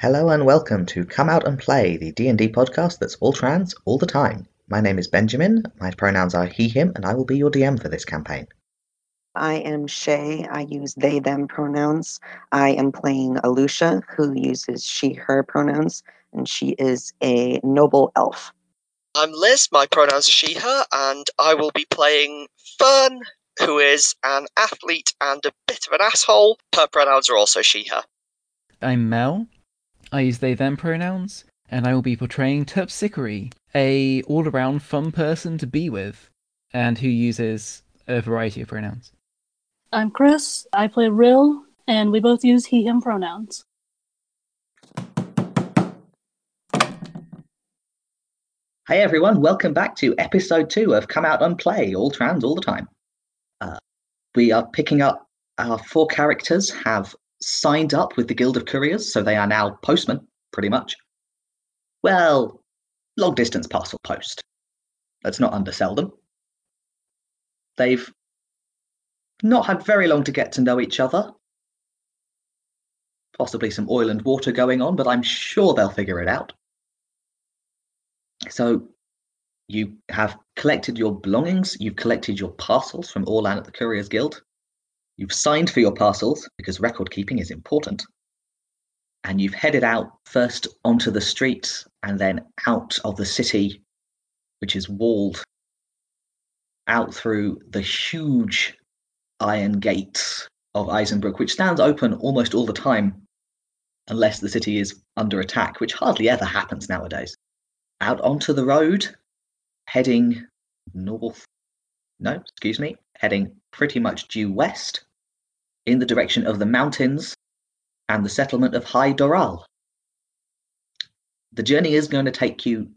Hello and welcome to Come Out and Play, the D&D podcast that's all trans all the time. My name is Benjamin, my pronouns are he, him, and I will be your DM for this campaign. I am Shay. I use they, them pronouns. I am playing Alusha, who uses she, her pronouns, and she is a noble elf. I'm Liz, my pronouns are she, her, and I will be playing Fern, who is an athlete and a bit of an asshole. Her pronouns are also she, her. I'm Mel. I use they them pronouns, and I will be portraying Terpsichore, a all-around fun person to be with, and who uses a variety of pronouns. I'm Chris. I play Rill, and we both use he, him pronouns. Hey everyone, welcome back to episode two of Come Out and Play, all trans all the time. Uh, we are picking up our four characters have signed up with the Guild of Couriers, so they are now postmen, pretty much. Well, long distance parcel post. Let's not undersell them. They've not had very long to get to know each other. Possibly some oil and water going on, but I'm sure they'll figure it out. So you have collected your belongings, you've collected your parcels from Orlan at the Couriers Guild, you've signed for your parcels because record keeping is important, and you've headed out first onto the street and then out of the city, which is walled, out through the huge iron gates of Eisenbrook, which stands open almost all the time, unless the city is under attack, which hardly ever happens nowadays. Out onto the road, heading north. No, excuse me, heading pretty much due west in the direction of the mountains and the settlement of High Doral. The journey is going to take you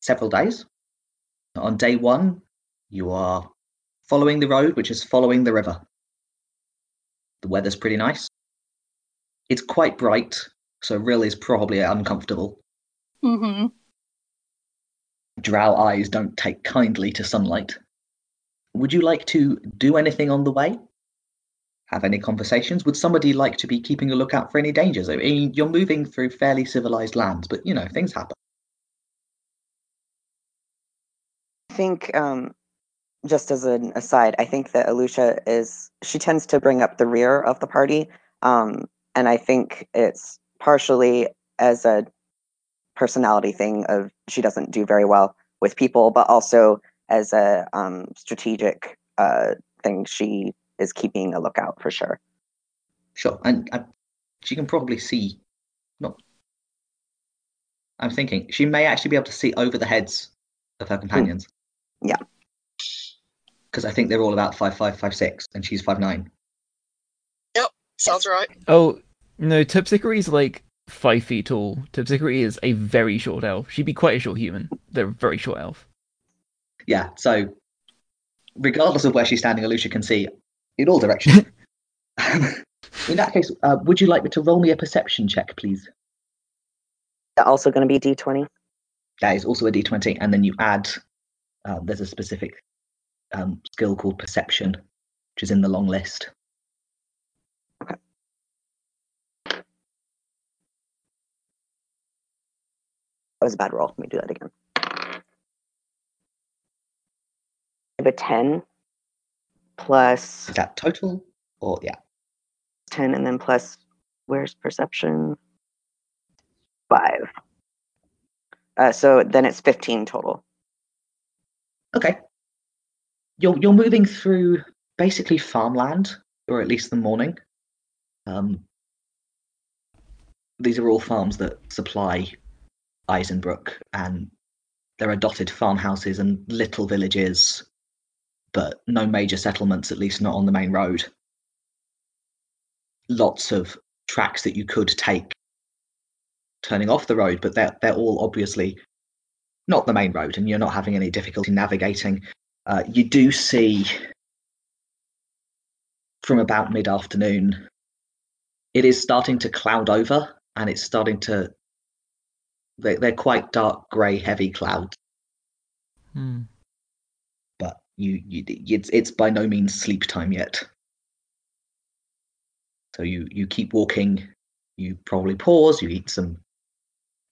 several days. On day one, you are following the road, which is following the river. The weather's pretty nice. It's quite bright, so Rill is probably uncomfortable. Mm-hmm. Drow eyes don't take kindly to sunlight. Would you like to do anything on the way? Have any conversations? Would somebody like to be keeping a lookout for any dangers? I mean, you're moving through fairly civilized lands, but you know, things happen. I think, um, just as an aside, I think that Alusha is, she tends to bring up the rear of the party. Um, and I think it's partially as a personality thing of she doesn't do very well with people, but also as a um, strategic uh, thing, she is keeping a lookout for sure. Sure, and uh, she can probably see. Not. I'm thinking she may actually be able to see over the heads of her companions. Yeah. Because I think they're all about five five five six, and she's five nine. Yep, sounds right. Oh, no, Terpsichore's like five feet tall. Terpsichore is a very short elf. She'd be quite a short human. They're a very short elf. Yeah, so regardless of where she's standing, Alusha can see in all directions. in that case, uh, would you like me to roll me a perception check, please? That also going to be D20. That is also a d20, and then you add. Um, there's a specific um, skill called perception, which is in the long list. Okay. That was a bad roll. Let me do that again. I have a 10 plus Is that total or yeah? 10 and then plus, where's perception? Five. Uh, so then it's 15 total. Okay. You're you're moving through basically farmland, or at least the morning. Um, these are all farms that supply Eisenbrook, and there are dotted farmhouses and little villages, but no major settlements, at least not on the main road. Lots of tracks that you could take turning off the road, but they're they're all obviously not the main road, and you're not having any difficulty navigating. Uh, you do see from about mid afternoon, it is starting to cloud over, and it's starting to. They, they're quite dark grey, heavy clouds, Hmm. You, you it's it's by no means sleep time yet. So you you keep walking You probably pause, you eat some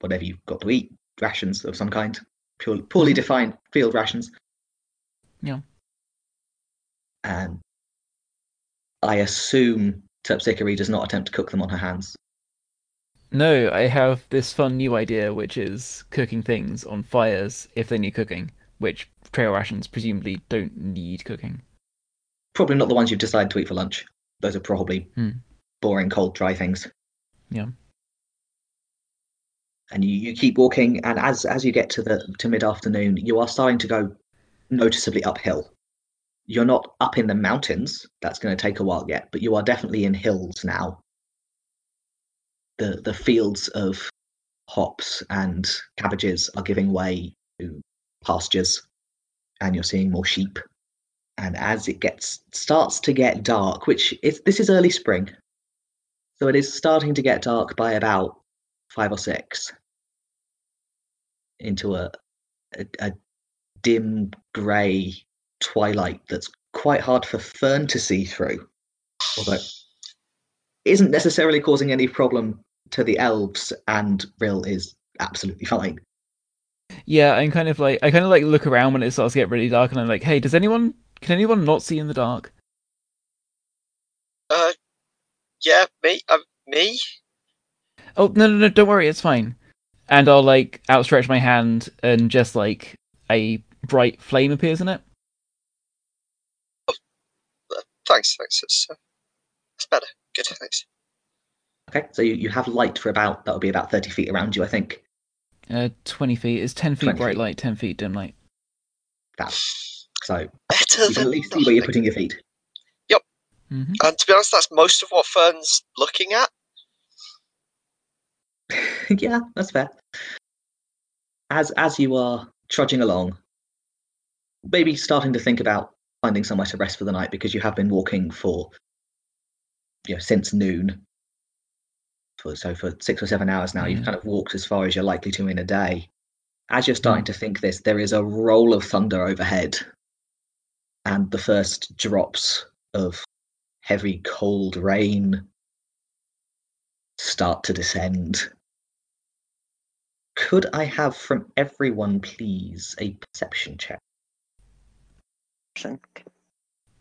whatever you've got to eat, rations of some kind, purely, poorly Mhm. defined field rations. Yeah. And I assume Terpsichore does not attempt to cook them on her hands. No, I have this fun new idea, which is cooking things on fires if they need cooking, which trail rations presumably don't need cooking. Probably not the ones you've decided to eat for lunch. Those are probably Hmm. boring, cold, dry things. Yeah. And you, you keep walking, and as as you get to the to mid afternoon, you are starting to go noticeably uphill. You're not up in the mountains. That's going to take a while yet, but you are definitely in hills now. The the fields of hops and cabbages are giving way to pastures, and you're seeing more sheep. And as it gets starts to get dark, which is this is early spring, so it is starting to get dark by about five or six into a a, a dim grey twilight that's quite hard for Fern to see through. Although isn't necessarily causing any problem to the elves, and Rill is absolutely fine. Yeah, I'm kind of like I kind of like look around when it starts to get really dark, and I'm like, hey, does anyone can anyone not see in the dark? Uh, yeah, me, uh, me. Oh no no no, don't worry, it's fine. And I'll like outstretch my hand, and just like a bright flame appears in it. Thanks, thanks. It's, uh, it's better. Good, thanks. Okay, so you, you have light for about that'll be about thirty feet around you, I think. Uh, twenty feet is ten feet 20 bright feet. light, ten feet dim light. Fab. So Better you can than at least see where you're putting your feet. hmm And to be honest, that's most of what Fern's looking at. yeah, that's fair. As as you are trudging along, maybe starting to think about finding somewhere to rest for the night because you have been walking for you know since noon. For so for six or seven hours now, you've kind of walked as far as you're likely to in a day. As you're starting to think this, there is a roll of thunder overhead, and the first drops of heavy cold rain start to descend. Could I have from everyone, please, a perception check?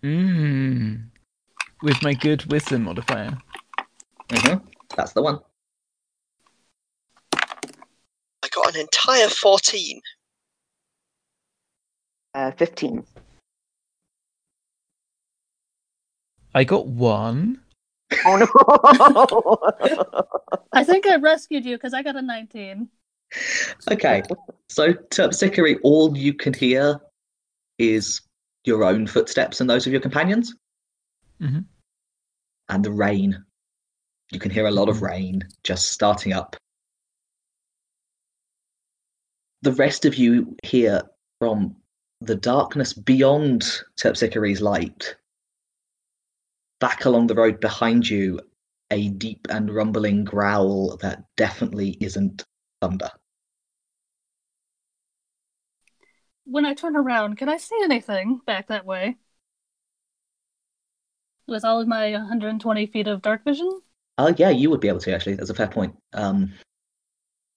Mm. With my good wisdom modifier. Mm-hmm. That's the one. I got an entire 14. Uh, 15. I got one. Oh no! I think I rescued you because I got a 19. Okay, so Terpsichore, all you can hear is your own footsteps and those of your companions, Mhm. and the rain. You can hear a lot of Mhm. rain just starting up. The rest of you hear from the darkness beyond Terpsichore's light, back along the road behind you, a deep and rumbling growl that definitely isn't thunder. When I turn around, can I see anything back that way? With all of my 120 feet of dark vision? Oh yeah, you would be able to actually. That's a fair point. Um,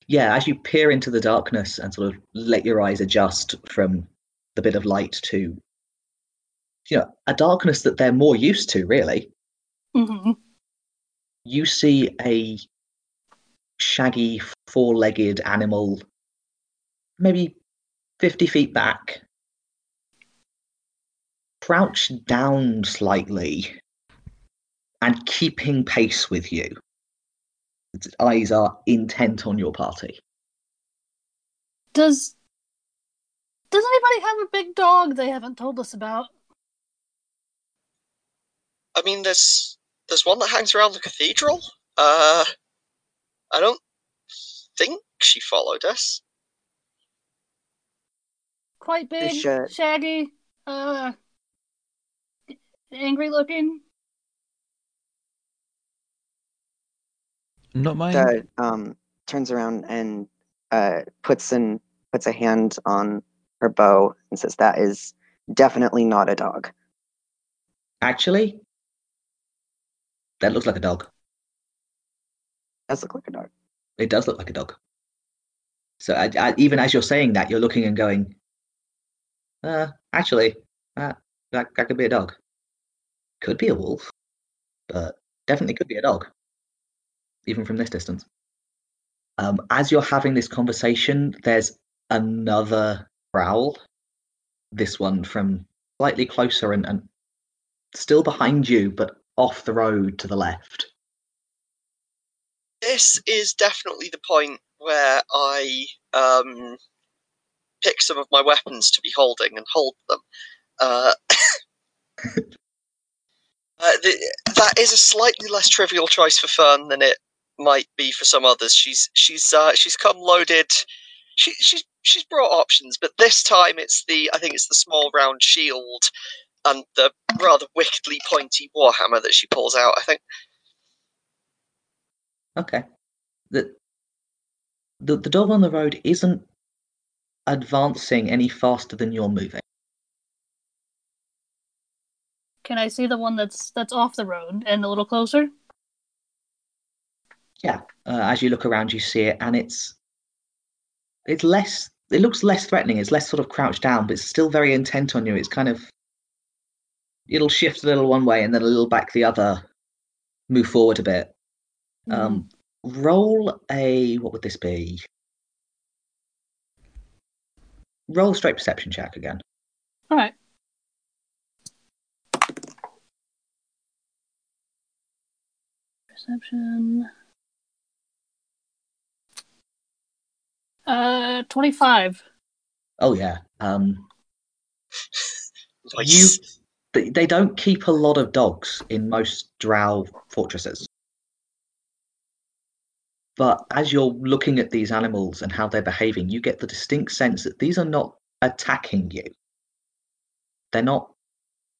yeah, as you peer into the darkness and sort of let your eyes adjust from the bit of light to, you know, a darkness that they're more used to, really. hmm You see a shaggy, four-legged animal, maybe fifty feet back, crouched down slightly, and keeping pace with you. Its eyes are intent on your party. Does Does anybody have a big dog they haven't told us about? I mean, there's there's one that hangs around the cathedral. Uh, I don't think she followed us. Quite big, shaggy, uh, angry looking. Not mine. Dud um, turns around and uh, puts in puts a hand on her bow and says, "That is definitely not a dog." Actually, that looks like a dog. does look like a dog. It does look like a dog. So I, I, even as you're saying that, you're looking and going, uh, actually, uh, that that could be a dog. Could be a wolf, but definitely could be a dog, even from this distance. Um, as you're having this conversation, there's another growl. This one from slightly closer and, and still behind you, but off the road to the left. This is definitely the point where I um, pick some of my weapons to be holding and hold them. Uh, uh, the, that is a slightly less trivial choice for Fern than it might be for some others. She's she's uh, she's come loaded. She she's she's brought options, but this time it's the I think it's the small round shield and the rather wickedly pointy warhammer that she pulls out. I think. Okay. The the, the dog on the road isn't advancing any faster than you're moving. Can I see the one that's that's off the road and a little closer? Yeah. Uh, as you look around, you see it, and it's it's less. It looks less threatening. It's less sort of crouched down, but it's still very intent on you. It's kind of it'll shift a little one way and then a little back the other, move forward a bit. Um, roll a what would this be? Roll a straight perception check again. All right. Perception. Uh, twenty-five. Oh yeah. Um, Nice. You- they, they don't keep a lot of dogs in most drow fortresses. But as you're looking at these animals and how they're behaving, you get the distinct sense that these are not attacking you. They're not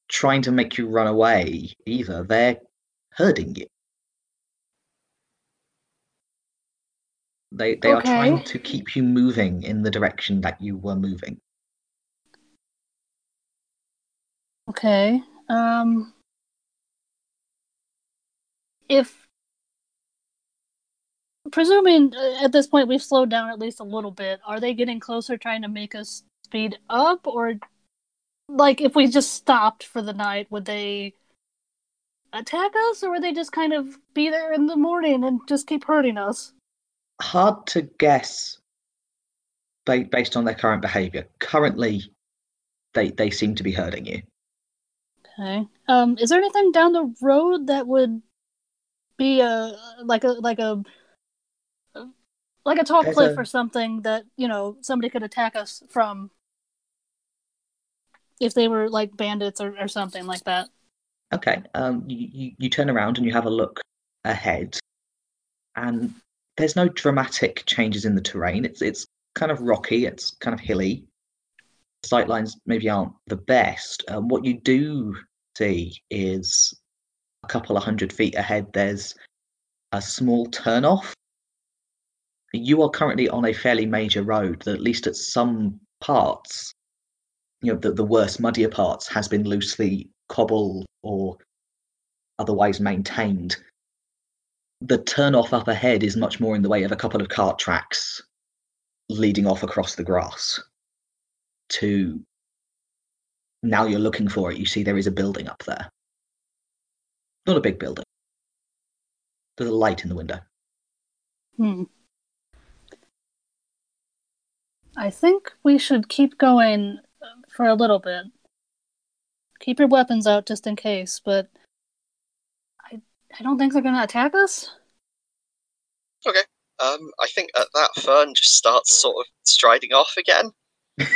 trying to make you run away either. They're herding you. They they are trying to keep you moving in the direction that you were moving. Okay. Um. If presuming uh, at this point we've slowed down at least a little bit, are they getting closer, trying to make us speed up, or like if we just stopped for the night, would they attack us, or would they just kind of be there in the morning and just keep hurting us? Hard to guess based on their current behavior. Currently, they they seem to be hurting you. Okay. Um, is there anything down the road that would be a like a like a like a tall There's cliff a- or something that you know somebody could attack us from if they were like bandits or, or something like that? Okay, um, you, you you turn around and you have a look ahead, and there's no dramatic changes in the terrain. It's it's kind of rocky. It's kind of hilly. Sight lines maybe aren't the best. Um, what you do see is a couple of hundred feet ahead. There's a small turnoff. You are currently on a fairly major road that, at least at some parts, you know, the, the worst, muddier parts, has been loosely cobbled or otherwise maintained. The turnoff up ahead is much more in the way of a couple of cart tracks leading off across the grass to now you're looking for it. You see there is a building up there. Not a big building. There's a light in the window. Hmm. I think we should keep going for a little bit. Keep your weapons out just in case, but I I don't think they're gonna attack us. Okay. Um, I think at that Fern just starts sort of striding off again.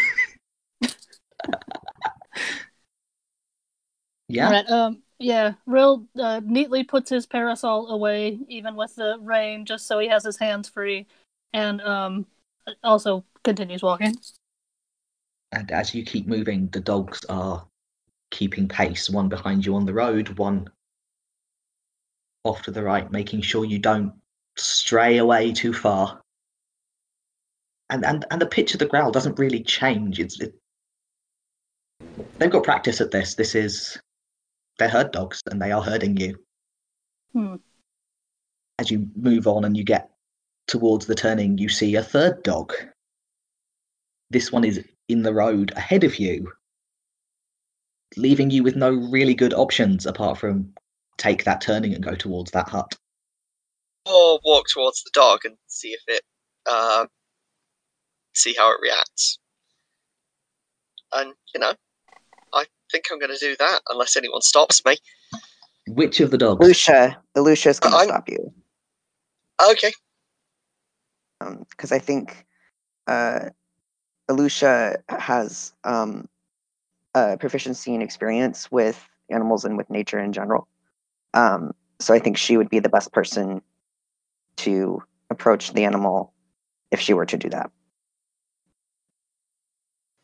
Yeah. Alright, um, yeah, Rill uh, neatly puts his parasol away, even with the rain, just so he has his hands free, and um, also continues walking. And as you keep moving, the dogs are keeping pace, one behind you on the road, one off to the right, making sure you don't stray away too far. And and, and the pitch of the growl doesn't really change. It's it, they've got practice at this. This is they're herd dogs and they are herding you. Hmm. as you move on and you get towards the turning, you see a third dog. This one is in the road ahead of you, leaving you with no really good options apart from take that turning and go towards that hut. Or walk towards the dog and see if it, uh, see how it reacts. And you know, I think I'm going to do that unless anyone stops me. Which of the dogs? Lucia, Lucia's going to I'm- stop you Okay. because I think uh, Alusha has um, uh, proficiency and experience with animals and with nature in general. Um, so I think she would be the best person to approach the animal if she were to do that.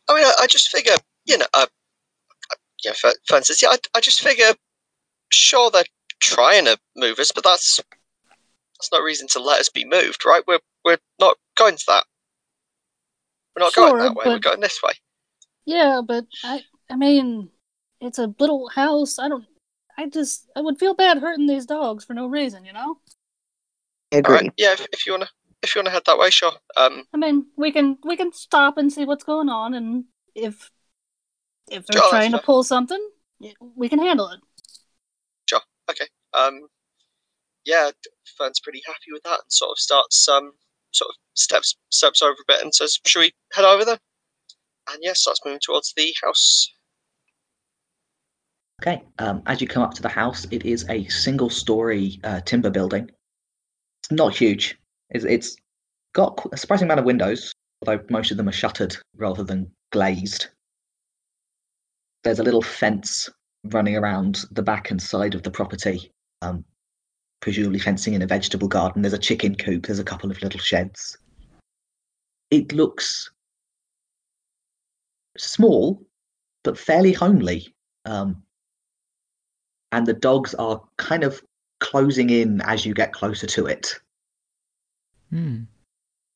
I mean, I, I just figure, you know, uh, yeah, for, for instance, yeah, I, I just figure, sure, they're trying to move us, but that's that's no reason to let us be moved, right? We're we're not going to that. We're not going that way. We're going this way. Yeah, but I I mean, it's a little house. I don't. I just I would feel bad hurting these dogs for no reason, you know. I agree. right. Yeah. If, if you wanna if you wanna head that way, sure. Um. I mean, we can we can stop and see what's going on, and if if they're Sure, trying to pull something, we can handle it. Sure. Okay. Um. Yeah. Fern's pretty happy with that, and sort of starts um sort of steps steps over a bit and says, "Should we head over there?" And yeah, starts moving towards the house. Okay. Um, as you come up to the house, it is a single-story uh, timber building. It's not huge. It's, it's got a surprising amount of windows, although most of them are shuttered rather than glazed. There's a little fence running around the back and side of the property, um, presumably fencing in a vegetable garden. There's a chicken coop. There's a couple of little sheds. It looks small, but fairly homely. Um, and the dogs are kind of closing in as you get closer to it. Hmm.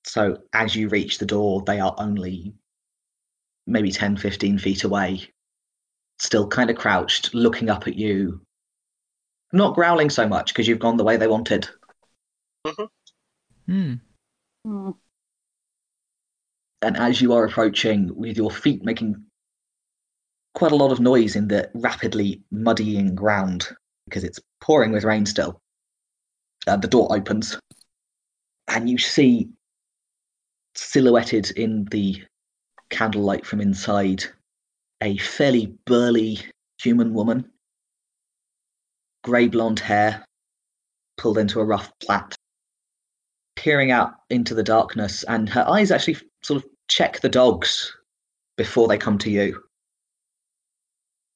So as you reach the door, they are only maybe 10, 15 feet away, still kind of crouched, looking up at you. Not growling so much because you've gone the way they wanted. Hmm. Hmm. And as you are approaching, with your feet making quite a lot of noise in the rapidly muddying ground because it's pouring with rain still, uh, the door opens and you see silhouetted in the candlelight from inside a fairly burly human woman, grey blonde hair pulled into a rough plait, peering out into the darkness, and her eyes actually sort of check the dogs before they come to you.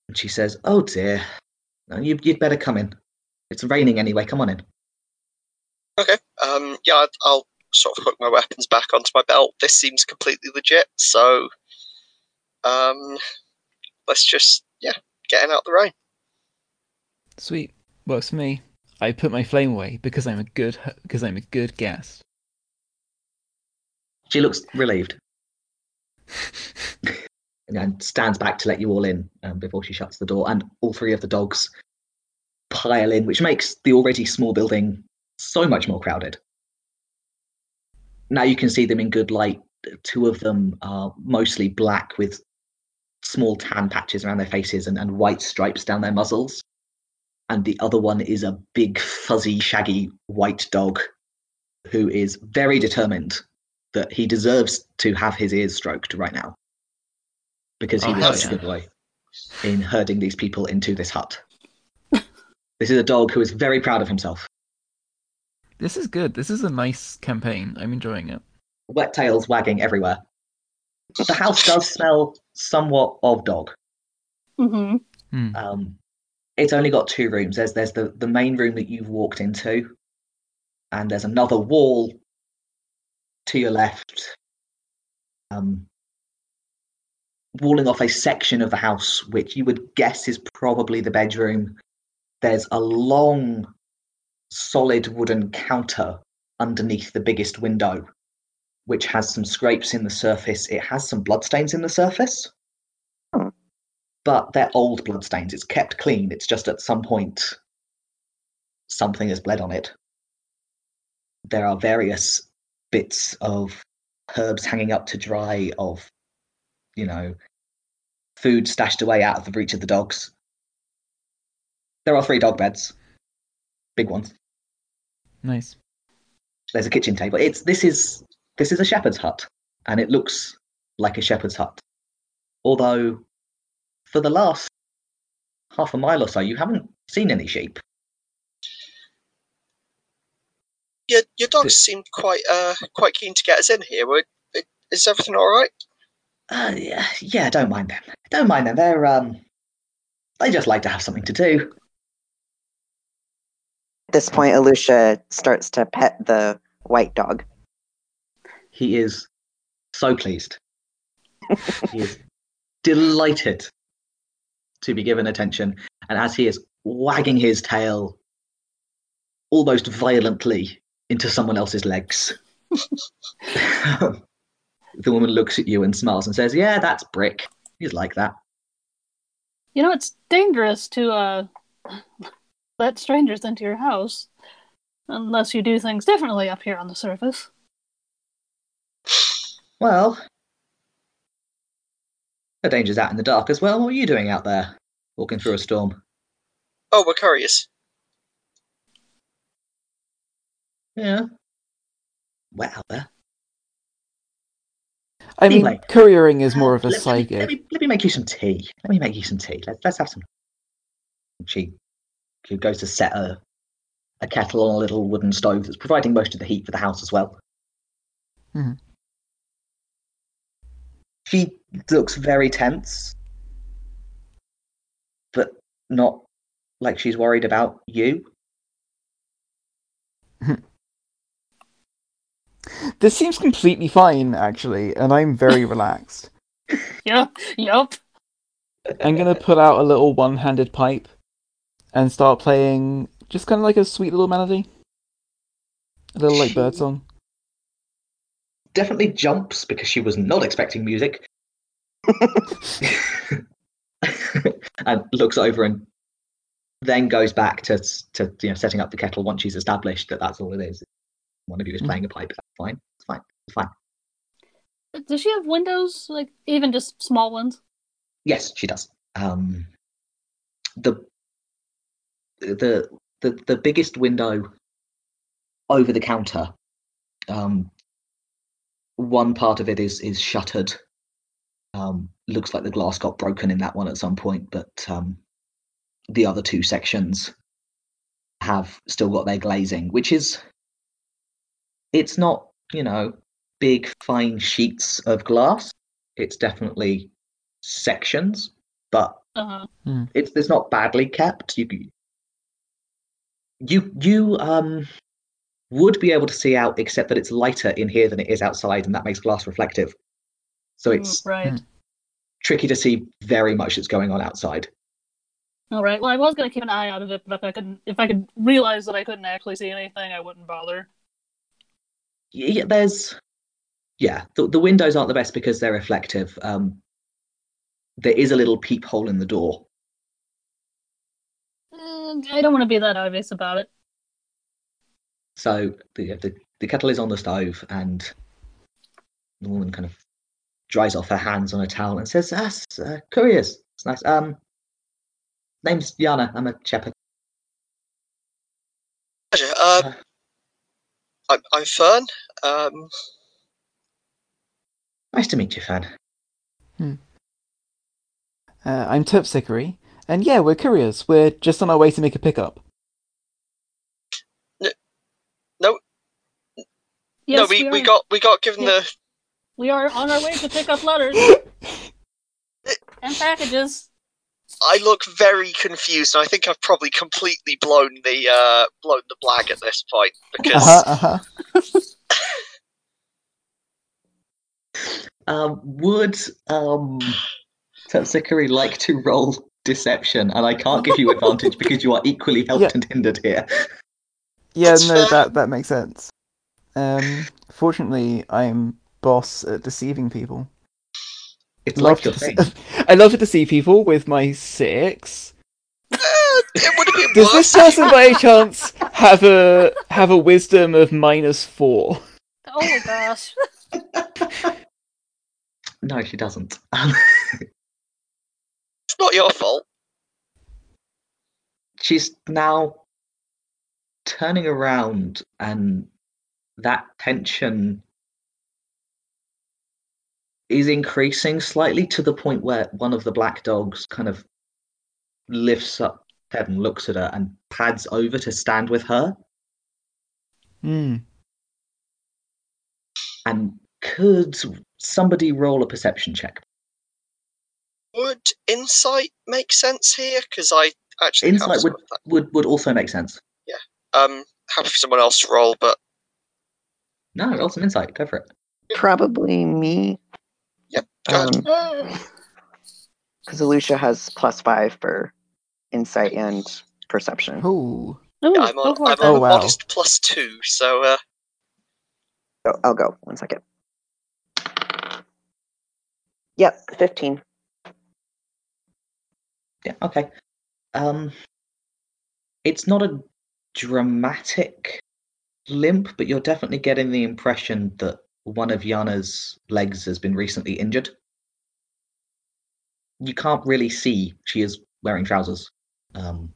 And she says, Oh dear, no, you, you'd better come in. It's raining anyway, come on in. Okay. Um. Yeah. I'd- I'll sort of hook my weapons back onto my belt. This seems completely legit. So. Um. Let's just yeah, getting out the rain. Sweet. Works for me. I put my flame away because I'm a good because I'm a good guest. She looks relieved and stands back to let you all in um, before she shuts the door. And all three of the dogs pile in, which makes the already small building so much more crowded. Now you can see them in good light. Two of them are mostly black with small tan patches around their faces and, and white stripes down their muzzles. And the other one is a big, fuzzy, shaggy white dog who is very determined that he deserves to have his ears stroked right now because he Oh, was hell such a good boy in herding these people into this hut. this is a dog who is very proud of himself. This is good. This is a nice campaign. I'm enjoying it. Wet tails wagging everywhere. But the house does smell somewhat of dog. hmm Hmm. Um, it's only got two rooms. There's there's the, the main room that you've walked into, and there's another wall to your left, um, walling off a section of the house which you would guess is probably the bedroom. There's a long, solid wooden counter underneath the biggest window, which has some scrapes in the surface. It has some bloodstains in the surface but they're old bloodstains. It's kept clean. It's just at some point something has bled on it. there are various bits of herbs hanging up to dry, of you know, food stashed away out of the reach of the dogs. There are three dog beds, big ones. Nice. There's a kitchen table. It's this is this is a shepherd's hut, and it looks like a shepherd's hut. Although, for the last half a mile or so, you haven't seen any sheep. Your your dogs Did- seemed quite uh quite keen to get us in here. Is everything all right? Uh, yeah, yeah, don't mind them. Don't mind them. They're um, they just like to have something to do. At this point, Alusha starts to pet the white dog. He is so pleased. he is delighted to be given attention, and as he is wagging his tail almost violently into someone else's legs, the woman looks at you and smiles and says, "Yeah, that's Brick. He's like that." You know, it's dangerous to uh let strangers into your house unless you do things differently up here on the surface. Well, the danger's out in the dark as well. What are you doing out there, walking through a storm? Oh, we're curious. Yeah. Wet out there. I mean, Anyway. couriering is more of a let, side let me, let, me, let me make you some tea. Let me make you some tea. Let's let's have some. She, she goes to set a, a kettle on a little wooden stove that's providing most of the heat for the house as well. Mhm. She looks very tense, but not like she's worried about you. This seems completely fine, actually, and I'm very relaxed. Yeah, yup. I'm gonna put out a little one-handed pipe and start playing just kind of like a sweet little melody, a little like bird song. Definitely jumps because she was not expecting music. and looks over and then goes back to to you know setting up the kettle once she's established that that's all it is. One of you is Mhm. playing a pipe. That's fine. It's fine. It's fine. Does she have windows, like even just small ones? Yes, she does. Um, the the the the biggest window over the counter. Um, one part of it is is shuttered. Um, looks like the glass got broken in that one at some point, but um, the other two sections have still got their glazing, which is it's not you know big fine sheets of glass. It's definitely sections, but Uh, it's it's not badly kept. You you you um would be able to see out, except that it's lighter in here than it is outside, and that makes glass reflective. So mm, it's right. Hmm. tricky to see very much that's going on outside. All right. Well, I was gonna keep an eye out of it, but if I could, if I could realize that I couldn't actually see anything, I wouldn't bother. Yeah, there's yeah, the, the windows aren't the best because they're reflective. Um, there is a little peephole in the door. Uh, I don't want to be that obvious about it. So the, the the kettle is on the stove, and the woman kind of dries off her hands on a towel and says, "Ah, s- uh, curious. It's nice. Um, name's Yana. I'm a shepherd. Pleasure. Uh, Uh. I'm, I'm Fern. Um, Nice to meet you, Fan. Uh, I'm Terpsichore, and yeah, we're couriers. We're just on our way to make a pickup. Yes, no, we, we, we got we got given Yeah. the we are on our way to pick up letters and packages. I look very confused, and I think I've probably completely blown the uh, blown the blag at this point because Uh huh. Uh huh. Um, would um, Terpsichore like to roll deception? And I can't give you advantage because you are equally helped Yeah. and hindered here. Yeah, That's no, fair. that that makes sense. Um, fortunately, I'm boss at deceiving people. It's Love like to thing. dece- I love to deceive people with my six. It would have been Does this person by any chance have a have a wisdom of minus four. Oh my gosh. No, she doesn't. It's not your fault. she's now turning around, and that tension is increasing slightly to the point where one of the black dogs kind of lifts up head and looks at her and pads over to stand with her. Hmm. And could somebody roll a perception check? Would insight make sense here? Because I actually Insight would, that. would would also make sense. Yeah. Um, happy for someone else to roll, but No, roll some insight. Go for it. Probably me. Go ahead. Um, because Alusha has plus five for insight and perception. Ooh. ooh, yeah, I'm on, I'm then. on Oh, a wow. modest plus two, so uh, So I'll go. One second. Yep, 15. Yeah, okay. Um, it's not a dramatic limp, but you're definitely getting the impression that one of Yana's legs has been recently injured. You can't really see she is wearing trousers, um,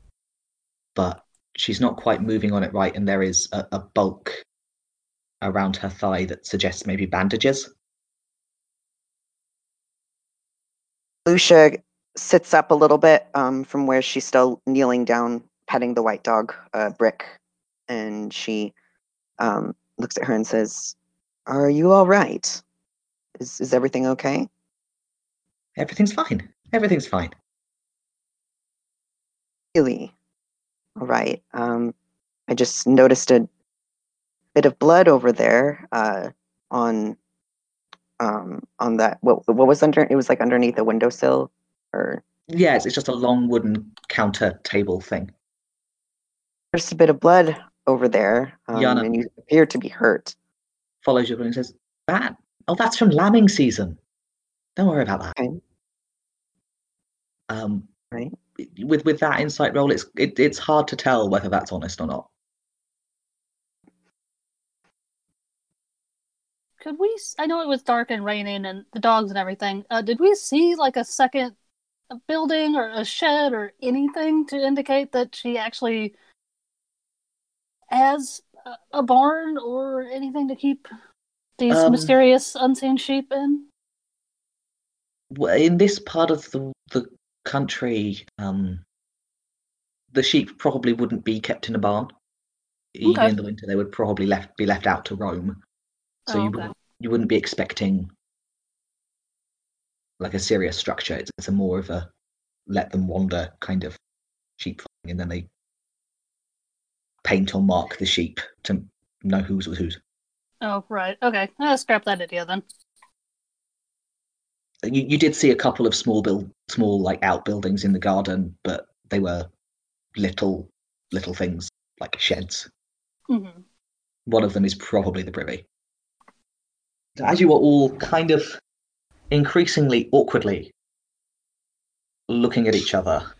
but she's not quite moving on it right, and there is a, a bulk around her thigh that suggests maybe bandages. Lucia sits up a little bit um, from where she's still kneeling down, petting the white dog, uh, Brick, and she um, looks at her and says, "Are you all right? Is is everything okay?" Everything's fine. Everything's fine. Really? All right. Um, I just noticed a bit of blood over there uh, on um, on that. What what was under? It was like underneath a windowsill, or Yes, it's just a long wooden counter table thing. there's a bit of blood over there, um, Yana. and you appear to be hurt. Follows you and says, That? Oh, that's from lambing season. Don't worry about that. Okay. Um, Right. With with that insight roll, it's it, it's hard to tell whether that's honest or not. Could we? I know it was dark and raining and the dogs and everything. Uh, did we see like a second building or a shed or anything to indicate that she actually has a- barn or anything to keep these Um, mysterious unseen sheep in? In this part of the the country, um, the sheep probably wouldn't be kept in a barn. Even Okay. in the winter, they would probably left be left out to roam. So Oh, you okay. wouldn't you wouldn't be expecting like a serious structure. It's, it's a more of a let them wander kind of sheep farming, and then they paint or mark the sheep to know whose was whose. Oh, right. Okay. Uh, scrap that idea then. You you did see a couple of small build small like outbuildings in the garden, but they were little little things like sheds. hmm One of them is probably the privy. As you are all kind of increasingly awkwardly looking at each other,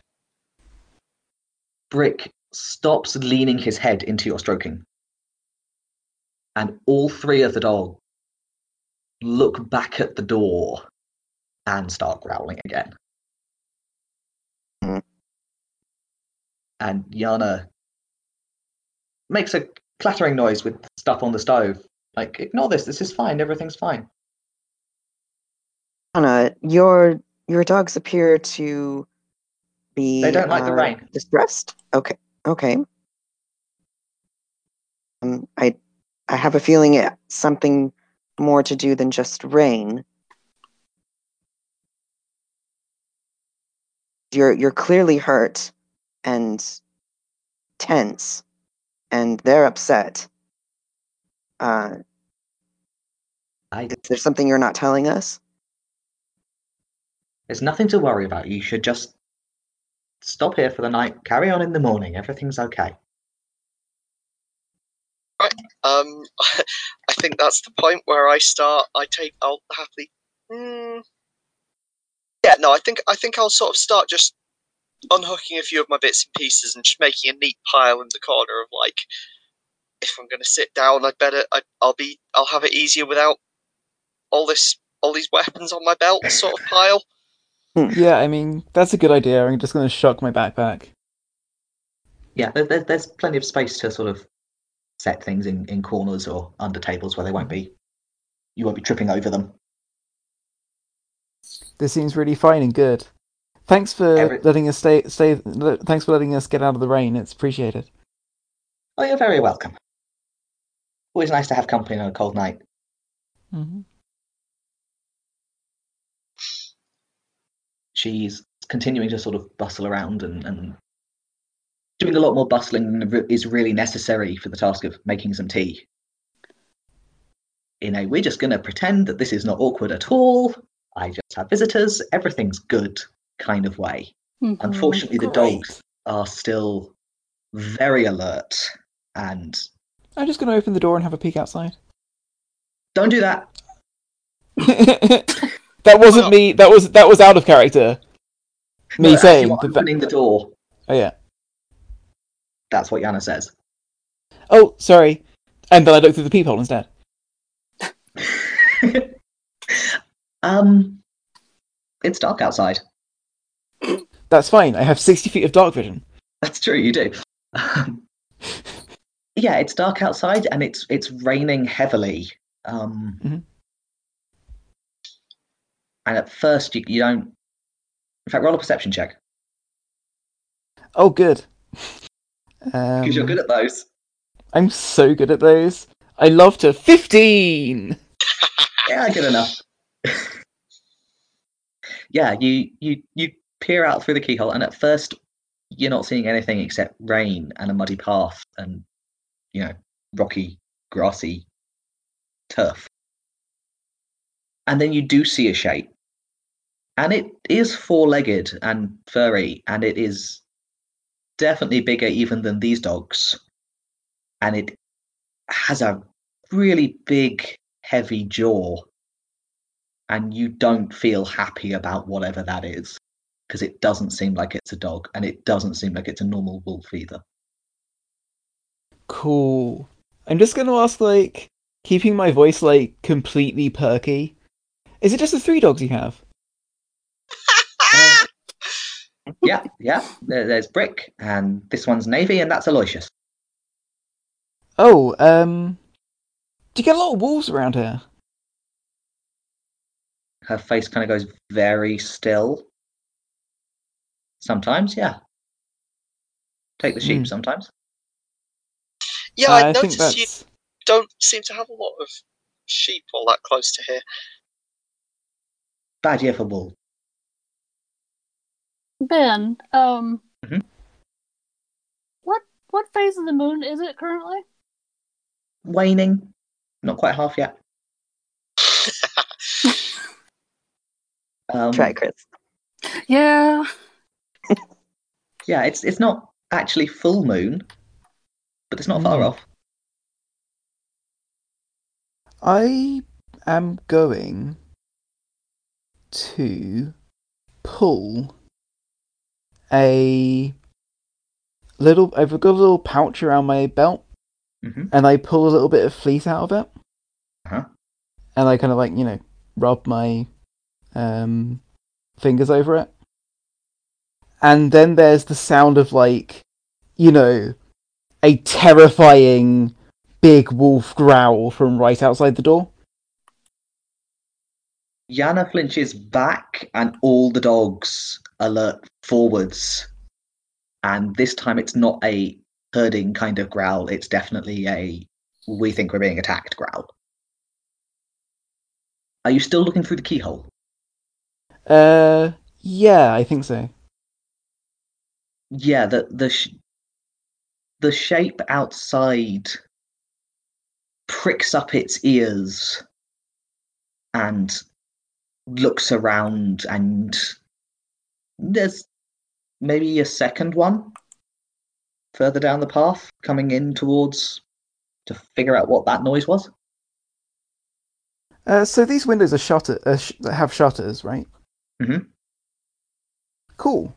Brick stops leaning his head into your stroking. And all three of the dogs look back at the door and start growling again. Mhm. And Yana makes a clattering noise with stuff on the stove. Like, ignore this, this is fine, everything's fine. Yana, your your dogs appear to be. They don't like the uh, rain. Distressed. Okay. Okay. Um, I I have a feeling it's something more to do than just rain. You're you're clearly hurt and tense, and they're upset. Uh, I, is there something you're not telling us? there's nothing to worry about. You should just stop here for the night, carry on in the morning, everything's okay. Right. Um, I think that's the point where I start. I take. I'll happily. Mm, yeah, no, I think I think I'll sort of start just unhooking a few of my bits and pieces and just making a neat pile in the corner of like, if I'm going to sit down, I'd better I, I'll be I'll have it easier without all this all these weapons on my belt sort of pile. Yeah, I mean that's a good idea. I'm just going to shock my backpack. Yeah, there, there, there's plenty of space to sort of set things in, in corners or under tables where they won't be. You won't be tripping over them. This seems really fine and good. Thanks for Every- letting us stay. Stay. Thanks for letting us get out of the rain. It's appreciated. Oh, you're very welcome. Always nice to have company on a cold night. hmm She's continuing to sort of bustle around and, and doing a lot more bustling than is really necessary for the task of making some tea. In a, we're just going to pretend that this is not awkward at all. I just have visitors. Everything's good kind of way. Mhm. Unfortunately, the dogs are still very alert and I'm just going to open the door and have a peek outside. don't do that. that wasn't me. That was that was out of character. Me No, saying the opening the door. Oh yeah. That's what Yana says. Oh, sorry. And then I looked through the peephole instead. um, it's dark outside. That's fine. I have sixty feet of dark vision. That's true. You do. Um, yeah, it's dark outside and it's it's raining heavily. Um, Mhm. And at first, you, you don't. In fact, roll a perception check Oh, good. because Um, you're good at those. I'm so good at those. I love to. Fifteen. Yeah, good enough. yeah, you you you peer out through the keyhole, and at first, you're not seeing anything except rain and a muddy path and you know rocky, grassy turf. And then you do see a shape, and it is four-legged and furry, and it is definitely bigger even than these dogs, and it has a really big, heavy jaw and you don't feel happy about whatever that is because it doesn't seem like it's a dog and it doesn't seem like it's a normal wolf either. Cool. I'm just going to ask, like, keeping my voice like completely perky. Is it just the three dogs you have? Uh, yeah, yeah. There, there's Brick, and this one's Navy, and that's Aloysius. Oh, um, do you get a lot of wolves around here? Her face kind of goes very still. Sometimes, yeah. Take the sheep Hmm. sometimes. Yeah, I, I think noticed you don't seem to have a lot of sheep all that close to here. Bad year for wool. Ben, um, Mhm. what what phase of the moon is it currently? Waning. Not quite half yet. Um, Try, Chris. Yeah, Yeah, it's it's not actually full moon, but it's not far Hmm. off. I am going to pull a little. I've got a little pouch around my belt, hmm and I pull a little bit of fleece out of it, Uh-huh. and I kind of like you know rub my um, fingers over it, and then there's the sound of like you know a terrifying big wolf growl from right outside the door. Yana flinches back, and all the dogs alert forwards. And this time, it's not a herding kind of growl. It's definitely a "we think we're being attacked" growl. Are you still looking through the keyhole? Uh, yeah, I think so. Yeah, the the sh- the shape outside pricks up its ears and looks around and there's maybe a second one further down the path coming in towards to figure out what that noise was. Uh, so these windows are shutter uh, sh- have shutters, right? Mhm. Cool.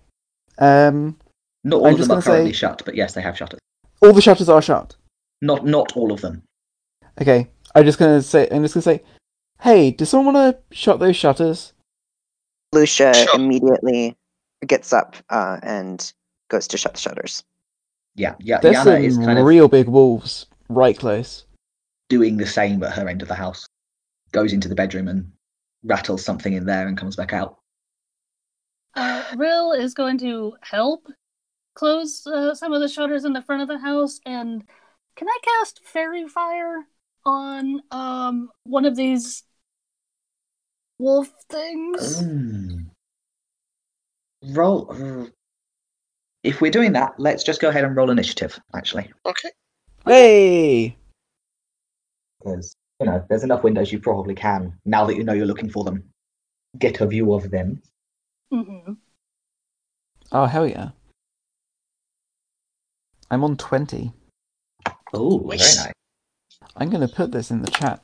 Um, Not all I'm of them are currently say- shut, but yes, they have shutters. all the shutters are shut. Not not all of them. Okay, I'm just gonna say. I'm just gonna say, hey, does someone want to shut those shutters? Alusha Sure. immediately gets up uh, and goes to shut the shutters. Yeah, yeah. There's Yana some is kind of real big wolves right close. doing the same at her end of the house. Goes into the bedroom and rattles something in there and comes back out. Uh, Rill is going to help close uh, some of the shutters in the front of the house. And can I cast Faerie Fire on um one of these wolf things? Mm. Roll. If we're doing that, let's just go ahead and roll initiative. Actually, Okay. Hey, because you know there's enough windows you probably can now that you know you're looking for them. Get a view of them. hmm oh hell yeah! I'm on twenty. Oh, very Nice. nice. I'm gonna put this in the chat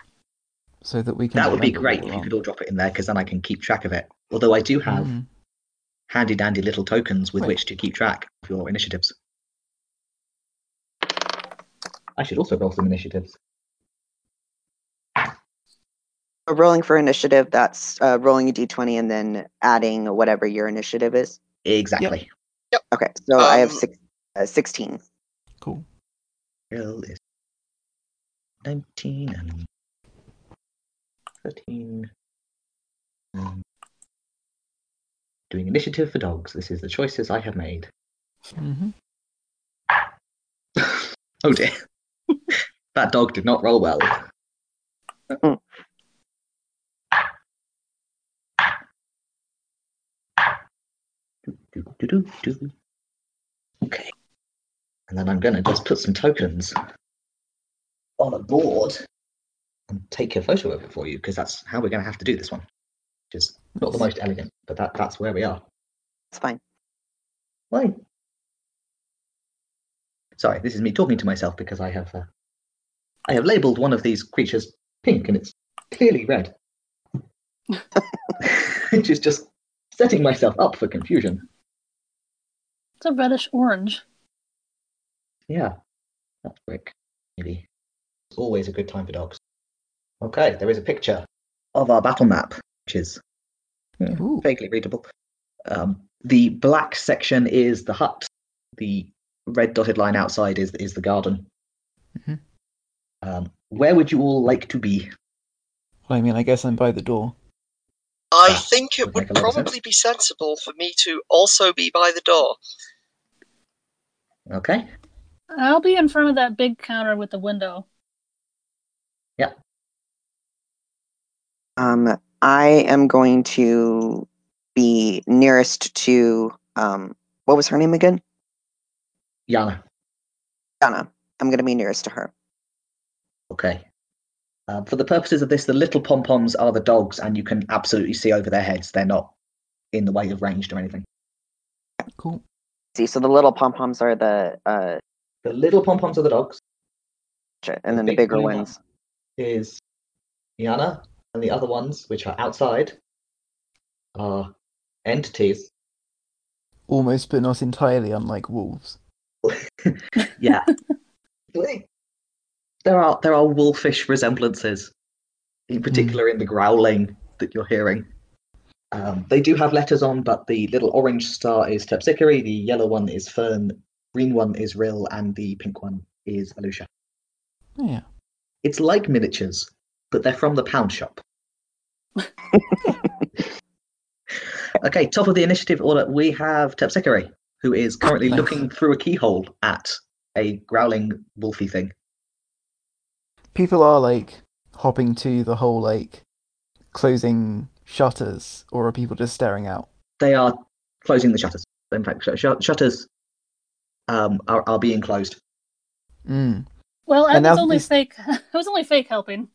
so that we can. That would be great if you could all drop it in there, because then I can keep track of it. Although I do have Mm. Handy dandy little tokens with Wait. which to keep track of your initiatives. I should also roll some initiatives. So rolling for initiative, that's uh, rolling a d20 and then adding whatever your initiative is. Exactly. Yep. Okay, so I have Um, six, uh, 16. Cool. Will is 19 and 13. Um, doing initiative for dogs. This is the choices I have made. Mm-hmm. oh dear. that dog did not roll well. Okay. And then I'm going to just put some tokens on a board and take a photo of it for you because that's how we're going to have to do this one. Which is not the most elegant, but that, that's where we are. It's fine. Why? Sorry, this is me talking to myself because I have uh, I have labelled one of these creatures pink and it's clearly red, which is just setting myself up for confusion. It's a reddish orange. Yeah, that's brick. Maybe it's always a good time for dogs. Okay, there is a picture of our battle map, which is yeah, vaguely readable. Um, the black section is the hut. The red dotted line outside is is the garden. Mhm. Um, where would you all like to be? Well, I mean, I guess I'm by the door. I That think it would would make a lot of sense. probably be sensible for me to also be by the door. Okay. I'll be in front of that big counter with the window. Yeah. Um, I am going to be nearest to, um, what was her name again? Yana. Yana. I'm going to be nearest to her. Okay. Um, for the purposes of this, the little pom poms are the dogs, and you can absolutely see over their heads. They're not in the way of ranged or anything. Cool. See, so the little pom poms are the, uh, The little pom poms are the dogs. and then the big bigger ones is Yana, and the other ones, which are outside, are entities. Almost, but not entirely, unlike wolves. Yeah. there are there are wolfish resemblances, in particular in the growling that you're hearing. Um, they do have letters on, but the little orange star is Terpsichore, the yellow one is Fern, green one is Rill, and the pink one is Alusha. Yeah. It's like miniatures, but they're from the pound shop. okay, top of the initiative order, we have Terpsichore, who is currently Nice. looking through a keyhole at a growling wolfy thing. People are like hopping to the whole like closing shutters, or are people just staring out? They are closing the shutters. In fact, sh- sh- shutters um, are, are being closed. Mm. Well, I And was only these- fake. I was only fake helping.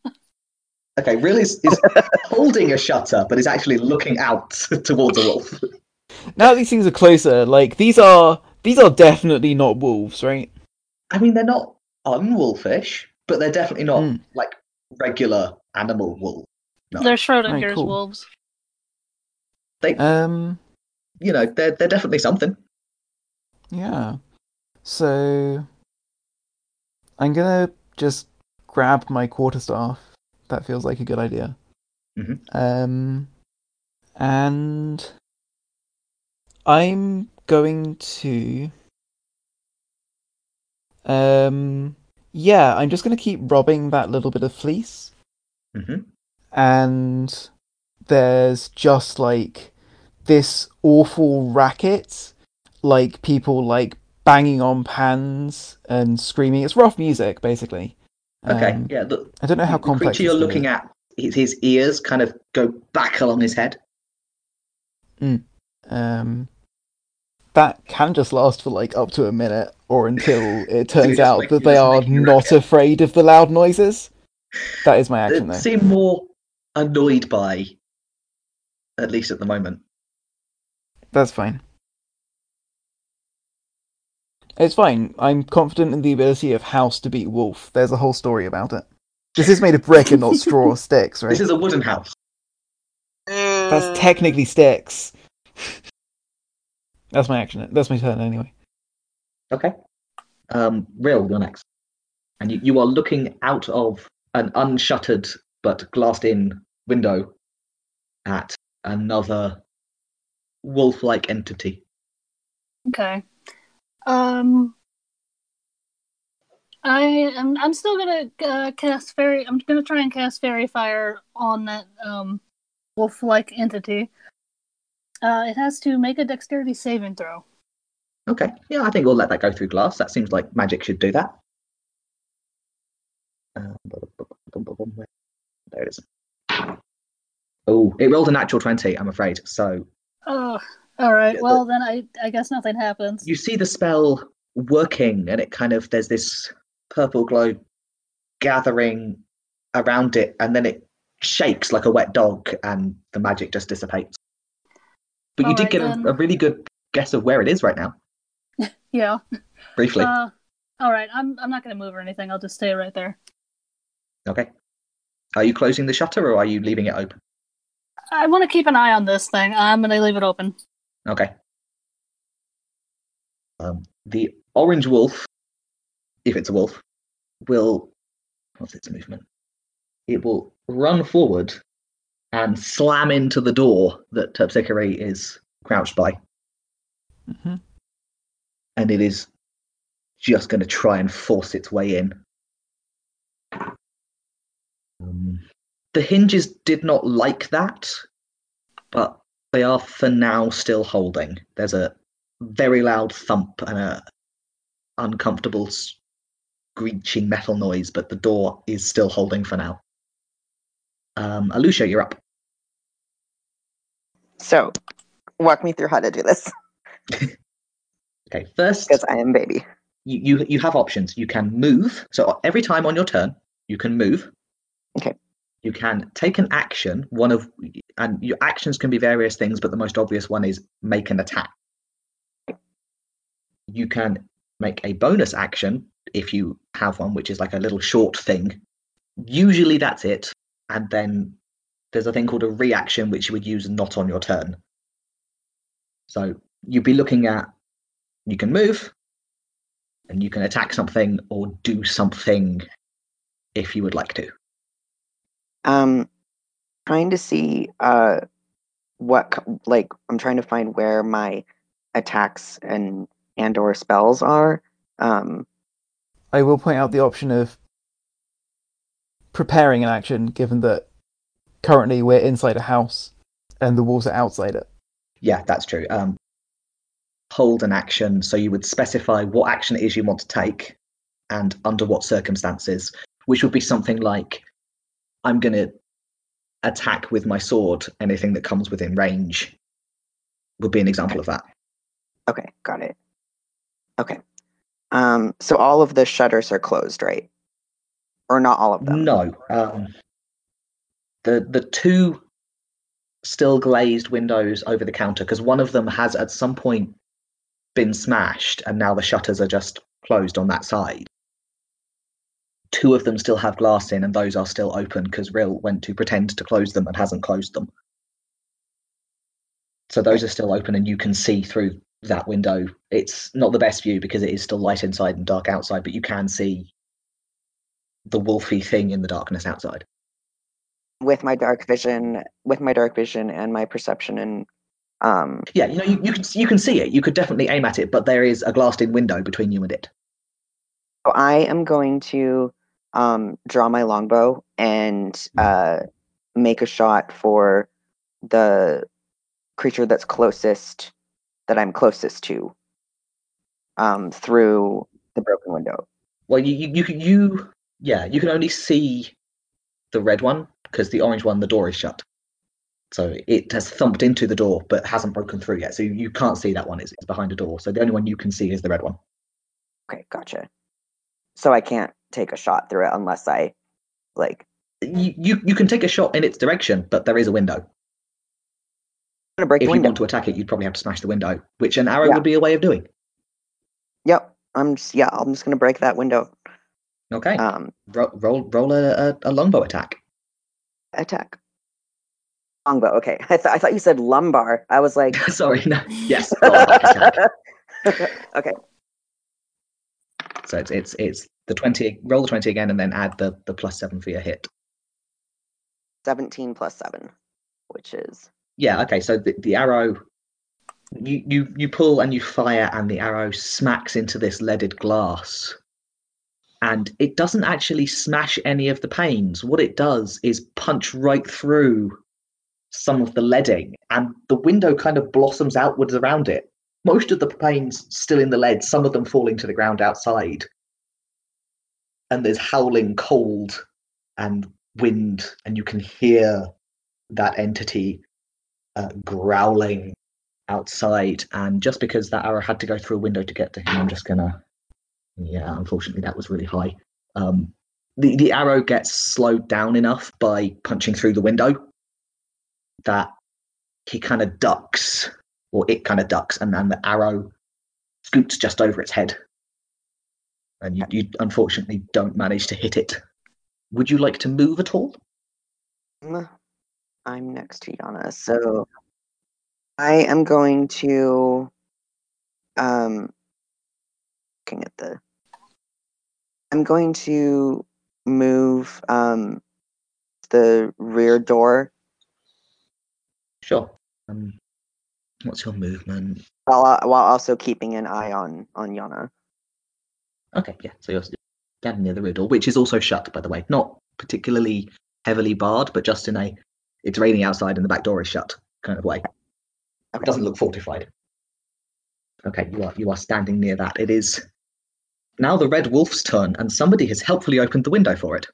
Okay, Rill is, is holding a shutter, but is actually looking out towards a wolf. Now these things are closer. Like these are these are definitely not wolves, right? I mean, they're not unwolfish, but they're definitely not Mm. like regular animal wolves. No. They're Schrodinger's cool. wolves. They, Um. you know, they're they're definitely something. Yeah. So I'm gonna just grab my quarterstaff. That feels like a good idea. Mhm. Um, and I'm going to. Um, yeah, I'm just gonna keep robbing that little bit of fleece, hmm and there's just like this awful racket, like people like banging on pans and screaming. It's rough music, basically. Okay, Um, yeah. The, I don't know how complex creature you're is. looking at, his, his ears kind of go back along his head. Um, that can just last for like up to a minute, or until it turns out that they are not afraid of the loud noises. That is my action, They though. seem more annoyed by, at least at the moment. That's fine. It's fine. I'm confident in the ability of House to beat Wolf. There's a whole story about it. This is made of brick and not straw or sticks, right? This is a wooden house. Mm, That's technically sticks. That's my action. That's my turn anyway. Okay. Um, Rill, you're next. And you, you are looking out of an unshuttered but glassed in window at another wolf like entity. Okay. Um, I am. I'm still gonna uh, cast fairy. I'm gonna try and cast faerie fire on that um wolf-like entity. Uh, it has to make a dexterity saving throw. Okay. Yeah, I think we'll let that go through glass. That seems like magic should do that. Uh, There it is. Oh, it rolled a natural 20, I'm afraid. So Oh, all right. Well, then I I guess nothing happens. you see the spell working, and it kind of, there's this purple glow gathering around it, and then it shakes like a wet dog, and the magic just dissipates. But you did Alright, get a, then. a really good guess of where it is right now, Yeah. briefly. Uh, all right. I'm I'm not gonna move or anything. I'll just stay right there. okay. Are you closing the shutter or are you leaving it open? I want to keep an eye on this thing. I'm gonna leave it open. Okay. Um, the orange wolf, if it's a wolf, will. What's its movement? It will run forward and slam into the door that Terpsichore is crouched by, hmm and it is just going to try and force its way in. Um, the hinges did not like that, but they are for now still holding. There's a very loud thump and a uncomfortable screeching metal noise, but the door is still holding for now. Um, Alusha, you're up. So, walk me through how to do this Okay, first because I am baby. you, you you have options. You can move. So every time on your turn, you can move. Okay. You can take an action. One of and your actions can be various things, but the most obvious one is make an attack. You can make a bonus action if you have one, which is like a little short thing. Usually that's it, and then there's a thing called a reaction, which you would use not on your turn. So you'd be looking at you can move, and you can attack something or do something if you would like to. Um, trying to see uh, what like I'm trying to find where my attacks and and or spells are. Um, I will point out the option of preparing an action, given that currently we're inside a house and the walls are outside it. Yeah, that's true. Um, hold an action, so you would specify what action it is you want to take and under what circumstances, which would be something like I'm going to attack with my sword anything that comes within range, would be an example of that. okay, got it. Okay. Um, so all of the shutters are closed, right? Or not all of them? No. Um, the the two still glazed windows over the counter because one of them has at some point been smashed and now the shutters are just closed on that side. Two of them still have glass in and those are still open because Rill went to pretend to close them and hasn't closed them. So those are still open and you can see through that window. It's not the best view because it is still light inside and dark outside, but you can see the wolfy thing in the darkness outside. With my dark vision, with my dark vision and my perception and um Yeah, you know, you, you can you can see it. You could definitely aim at it, but there is a glassed-in window between you and it. So I am going to um, draw my longbow and uh, make a shot for the creature that's closest, that I'm closest to, um, through the broken window. Well, you you you, can- you yeah, you can only see the red one because the orange one, the door is shut. So it has thumped into the door but hasn't broken through yet. So you can't see that one. It's, it's behind a door. So the only one you can see is the red one. Okay, gotcha. So I can't take a shot through it unless I, like, You, you you can take a shot in its direction, but there is a window. I'm gonna break If the you want to attack it, you'd probably have to smash the window, which an arrow Yeah. would be a way of doing. Yep, I'm just yeah, I'm just gonna break that window. Okay. Um, Ro- roll roll a, a, a longbow attack. attack. Longbow. Okay, I thought I thought you said lumbar. I was like, Sorry, no. Yes. roll okay, So it's it's it's the twenty. Roll the twenty again, and then add the the plus seven for your hit. seventeen plus seven, which is Yeah. Okay. So the, the arrow, you you you pull and you fire, and the arrow smacks into this leaded glass, and it doesn't actually smash any of the panes. What it does is punch right through some of the leading, and the window kind of blossoms outwards around it. Most of the panes still in the lead, some of them falling to the ground outside. And there's howling cold and wind, and you can hear that entity uh, growling outside. And just because that arrow had to go through a window to get to him, I'm just gonna. Yeah, unfortunately, that was really high. Um, the the arrow gets slowed down enough by punching through the window that he kind of ducks, or it kind of ducks, and then the arrow scoots just over its head. And you, you unfortunately don't manage to hit it. Would you like to move at all? Mm, I'm next to Yana, so I am going to um looking at the I'm going to move um the rear door Sure. Um, what's your movement? while while also keeping an eye on on Yana. Okay, yeah. So you're standing near the rear door, which is also shut, by the way. Not particularly heavily barred, but just in a it's raining outside and the back door is shut kind of way. It doesn't look fortified. Okay, you are you are standing near that. It is now the red wolf's turn, and somebody has helpfully opened the window for it.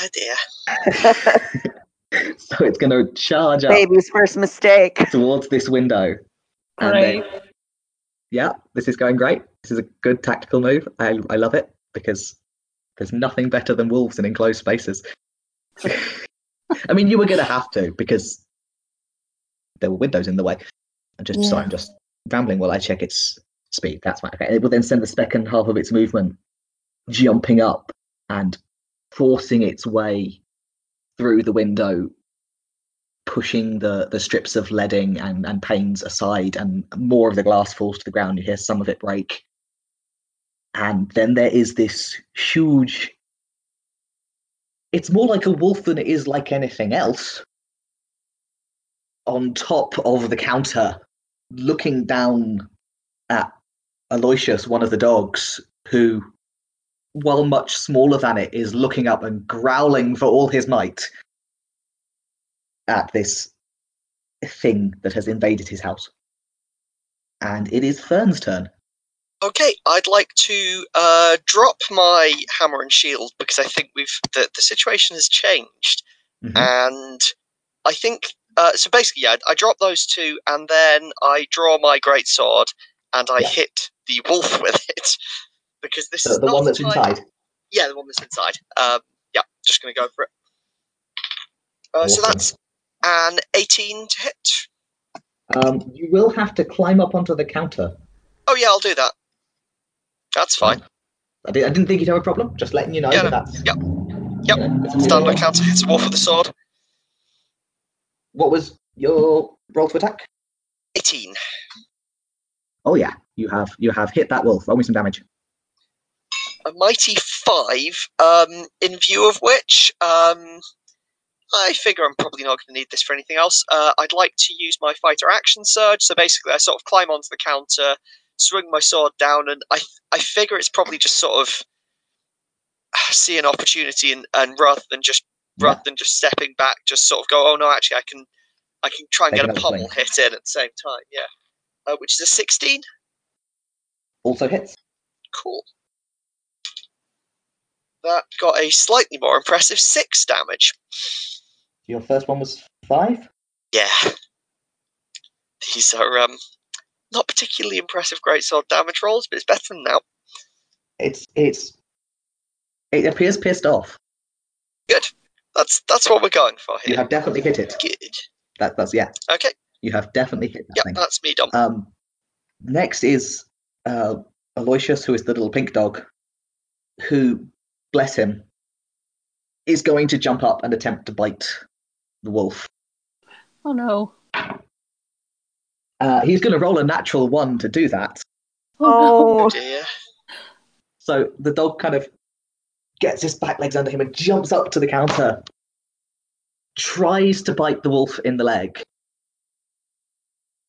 Oh dear. so it's going to charge up Baby's first mistake. towards this window. And then- yeah, this is going great. This is a good tactical move. I, I love it because there's nothing better than wolves in enclosed spaces. I mean, you were going to have to because there were windows in the way. I'm just sorry, I'm just rambling while I check its speed. That's fine. Okay, it will then send the second half of its movement jumping up and forcing its way through the window, pushing the the strips of leading and and panes aside, and more of the glass falls to the ground. You hear some of it break, and then there is this huge. It's more like a wolf than it is like anything else. On top of the counter, looking down at Aloysius, one of the dogs, who, while much smaller than it, is looking up and growling for all his might at this thing that has invaded his house. And it is Fern's turn. Okay, I'd like to uh, drop my hammer and shield because I think we've the, the situation has changed, Mhm. and I think uh, so. Basically, yeah, I drop those two, and then I draw my great sword and I Yeah. hit the wolf with it because this The, is the not one that's inside. Yeah, the one that's inside. Um, yeah, just gonna go for it. Uh, So that's an 18 to hit. Um, you will have to climb up onto the counter. Oh yeah, I'll do that. That's fine. I, did, I didn't think you'd have a problem. Just letting you know Yeah, that that's. yep, you yep. know, it's- Stand on counter, hits a wolf with the sword. What was your roll to attack? 18. Oh yeah, you have you have hit that wolf. Roll me some damage. A mighty five. Um, in view of which, um, I figure I'm probably not going to need this for anything else. Uh, I'd like to use my fighter action surge. So basically, I sort of climb onto the counter, swing my sword down, and I I figure it's probably just sort of see an opportunity and, and rather than just Yeah. rather than just stepping back, just sort of go, oh no, actually I can I can try and get a pommel swing. hit in at the same time. Yeah, uh, which is a sixteen. Also hits. Cool. That got a slightly more impressive six damage. Your first one was five. Yeah. These are um not particularly impressive greatsword damage rolls, but it's better than now. It's it's it appears pissed off. Good. That's that's what we're going for You have definitely hit it. Good. That that's yeah. Okay. You have definitely hit that Yep, thing. that's me done. Um, next is uh, Aloysius, who is the little pink dog, who, bless him, is going to jump up and attempt to bite the wolf. Oh no. Uh, he's going to roll a natural one to do that. Oh, Oh, Dear. So the dog kind of gets his back legs under him and jumps up to the counter, tries to bite the wolf in the leg,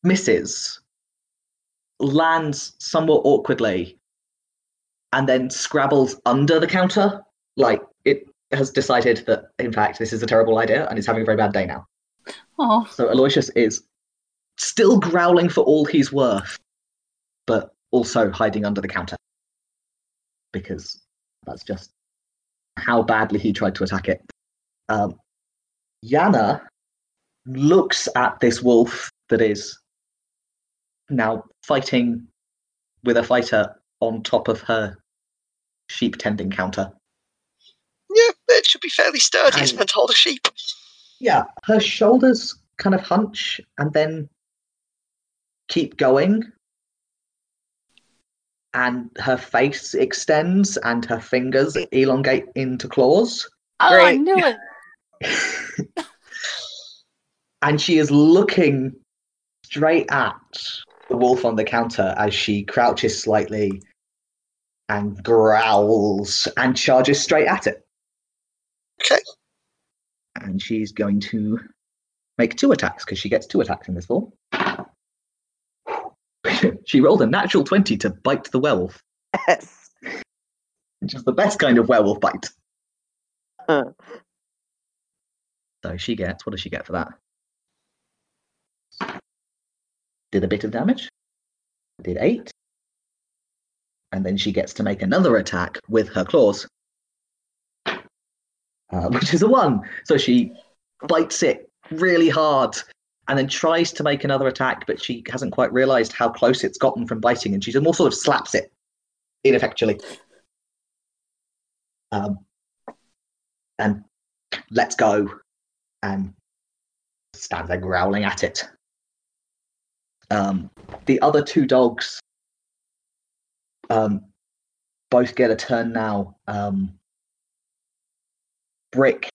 misses, lands somewhat awkwardly, and then scrabbles under the counter. Like it has decided that, in fact, this is a terrible idea and it's having a very bad day now. Oh, So Aloysius is still growling for all he's worth, but also hiding under the counter. Because that's just how badly he tried to attack it. Um, Yana looks at this wolf that is now fighting with a fighter on top of her sheep tending counter. Yeah, it should be fairly sturdy. It's meant to hold a sheep. yeah, her shoulders kind of hunch and then keep going. And her face extends and her fingers elongate into claws. Oh, I knew it. and she is looking straight at the wolf on the counter as she crouches slightly and growls and charges straight at it. Okay. And she's going to make two attacks because she gets two attacks in this form. she rolled a natural 20 to bite the werewolf, yes. which is the best kind of werewolf bite. Huh. So she gets, what does she get for that? Did a bit of damage. Did eight. And then she gets to make another attack with her claws, uh, which is a one. So she bites it really hard and then tries to make another attack, but she hasn't quite realized how close it's gotten from biting, and she more sort of slaps it ineffectually. Um, and lets go and stands there growling at it. Um, the other two dogs um, both get a turn now. Um, Brick,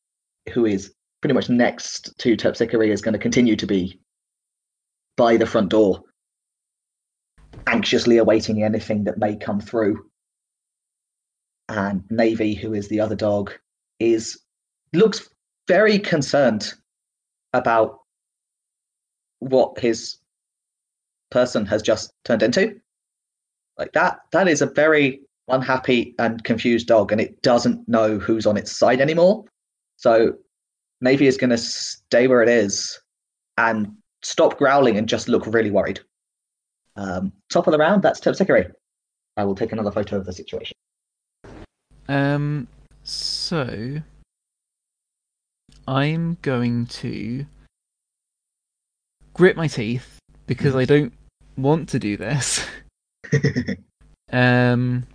who is pretty much next to Terpsichore, is going to continue to be by the front door, anxiously awaiting anything that may come through. And Navy, who is the other dog, is looks very concerned about what his person has just turned into. Like that, that is a very unhappy and confused dog, and it doesn't know who's on its side anymore. So Navy is going to stay where it is and stop growling and just look really worried. Um, top of the round, that's Terpsichore. I will take another photo of the situation. Um, so I'm going to grit my teeth because I don't want to do this. Um,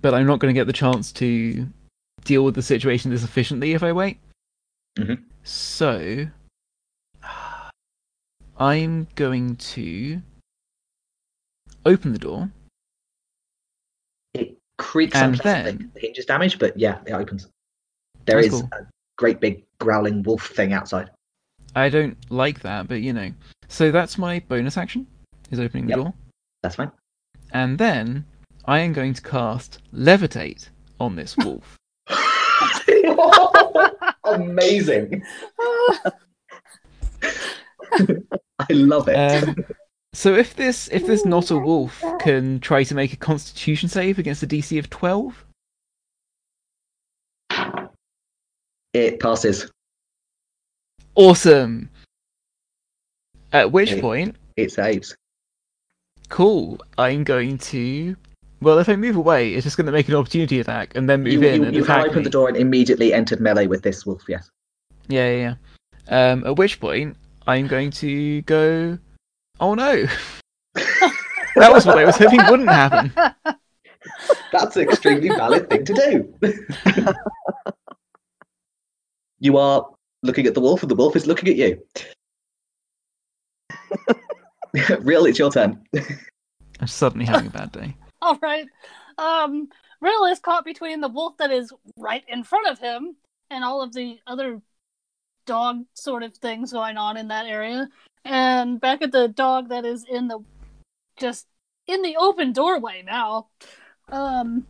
but I'm not going to get the chance to deal with the situation this efficiently if I wait. Mhm. So I'm going to open the door. it creaks And unpleasantly. then- The hinges damage, but yeah, it opens. There is cool. a great big growling wolf thing outside. I don't like that, but you know. So that's my bonus action. Is opening the Yep. door. That's fine. And then I am going to cast Levitate on this wolf. Amazing. I love it. Um, so if this if this not a wolf can try to make a Constitution save against a DC of twelve, it passes. awesome. At which Okay. point, It saves. cool. I'm going to. Well, if I move away, it's just going to make an opportunity attack and then move You, in you, and you attack opened me. the door and immediately entered melee with this wolf. Yes. Yeah, yeah, yeah. Um, at which point, I'm going to go. Oh no! that was what I was hoping wouldn't happen. That's an extremely valid thing to do. you are looking at the wolf, and the wolf is looking at you. Rill, it's your turn. I'm suddenly having a bad day. All right. Um, Rill is caught between the wolf that is right in front of him and all of the other dog sort of things going on in that area, and back at the dog that is in the just in the open doorway now. Um,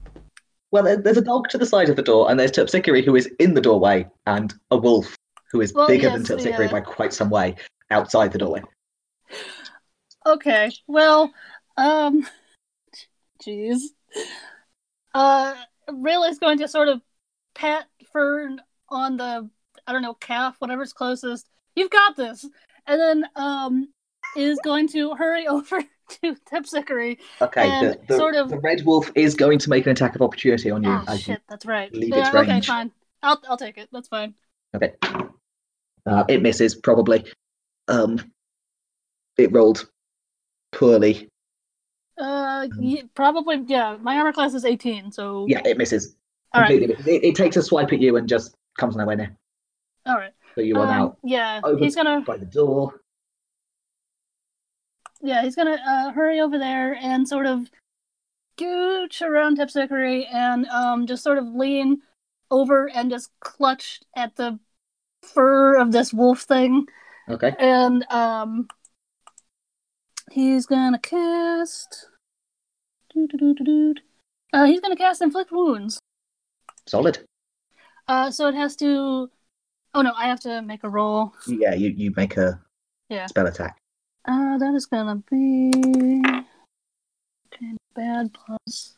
Well, there's a dog to the side of the door, and there's Terpsichore who is in the doorway, and a wolf who is Well, bigger yes, than Terpsichore yeah. by quite some way outside the doorway. okay. Well, um, jeez. Uh, Rill is going to sort of pat Fern on the I don't know calf, whatever's closest. You've got this, and then um is going to hurry over to Terpsichore. Okay, And the, the, sort of- the red wolf is going to make an attack of opportunity on you. Ah, as shit, that's right. leave yeah, its okay, fine. I'll I'll take it. That's fine. Okay. Uh, it misses probably. Um, it rolled poorly. Uh, probably yeah. My armor class is eighteen, so Yeah, it misses. all right, Completely. It, it takes a swipe at you and just comes nowhere near. all right. So you are Um, now yeah, over- he's gonna by the door. yeah he's gonna uh, hurry over there and sort of gooch around Terpsichore and um just sort of lean over and just clutch at the fur of this wolf thing Okay. and um he's gonna cast uh he's gonna cast inflict wounds Solid. uh so it has to oh no i have to make a roll Yeah, you, you make a Yeah. spell attack. uh that is gonna be okay, bad plus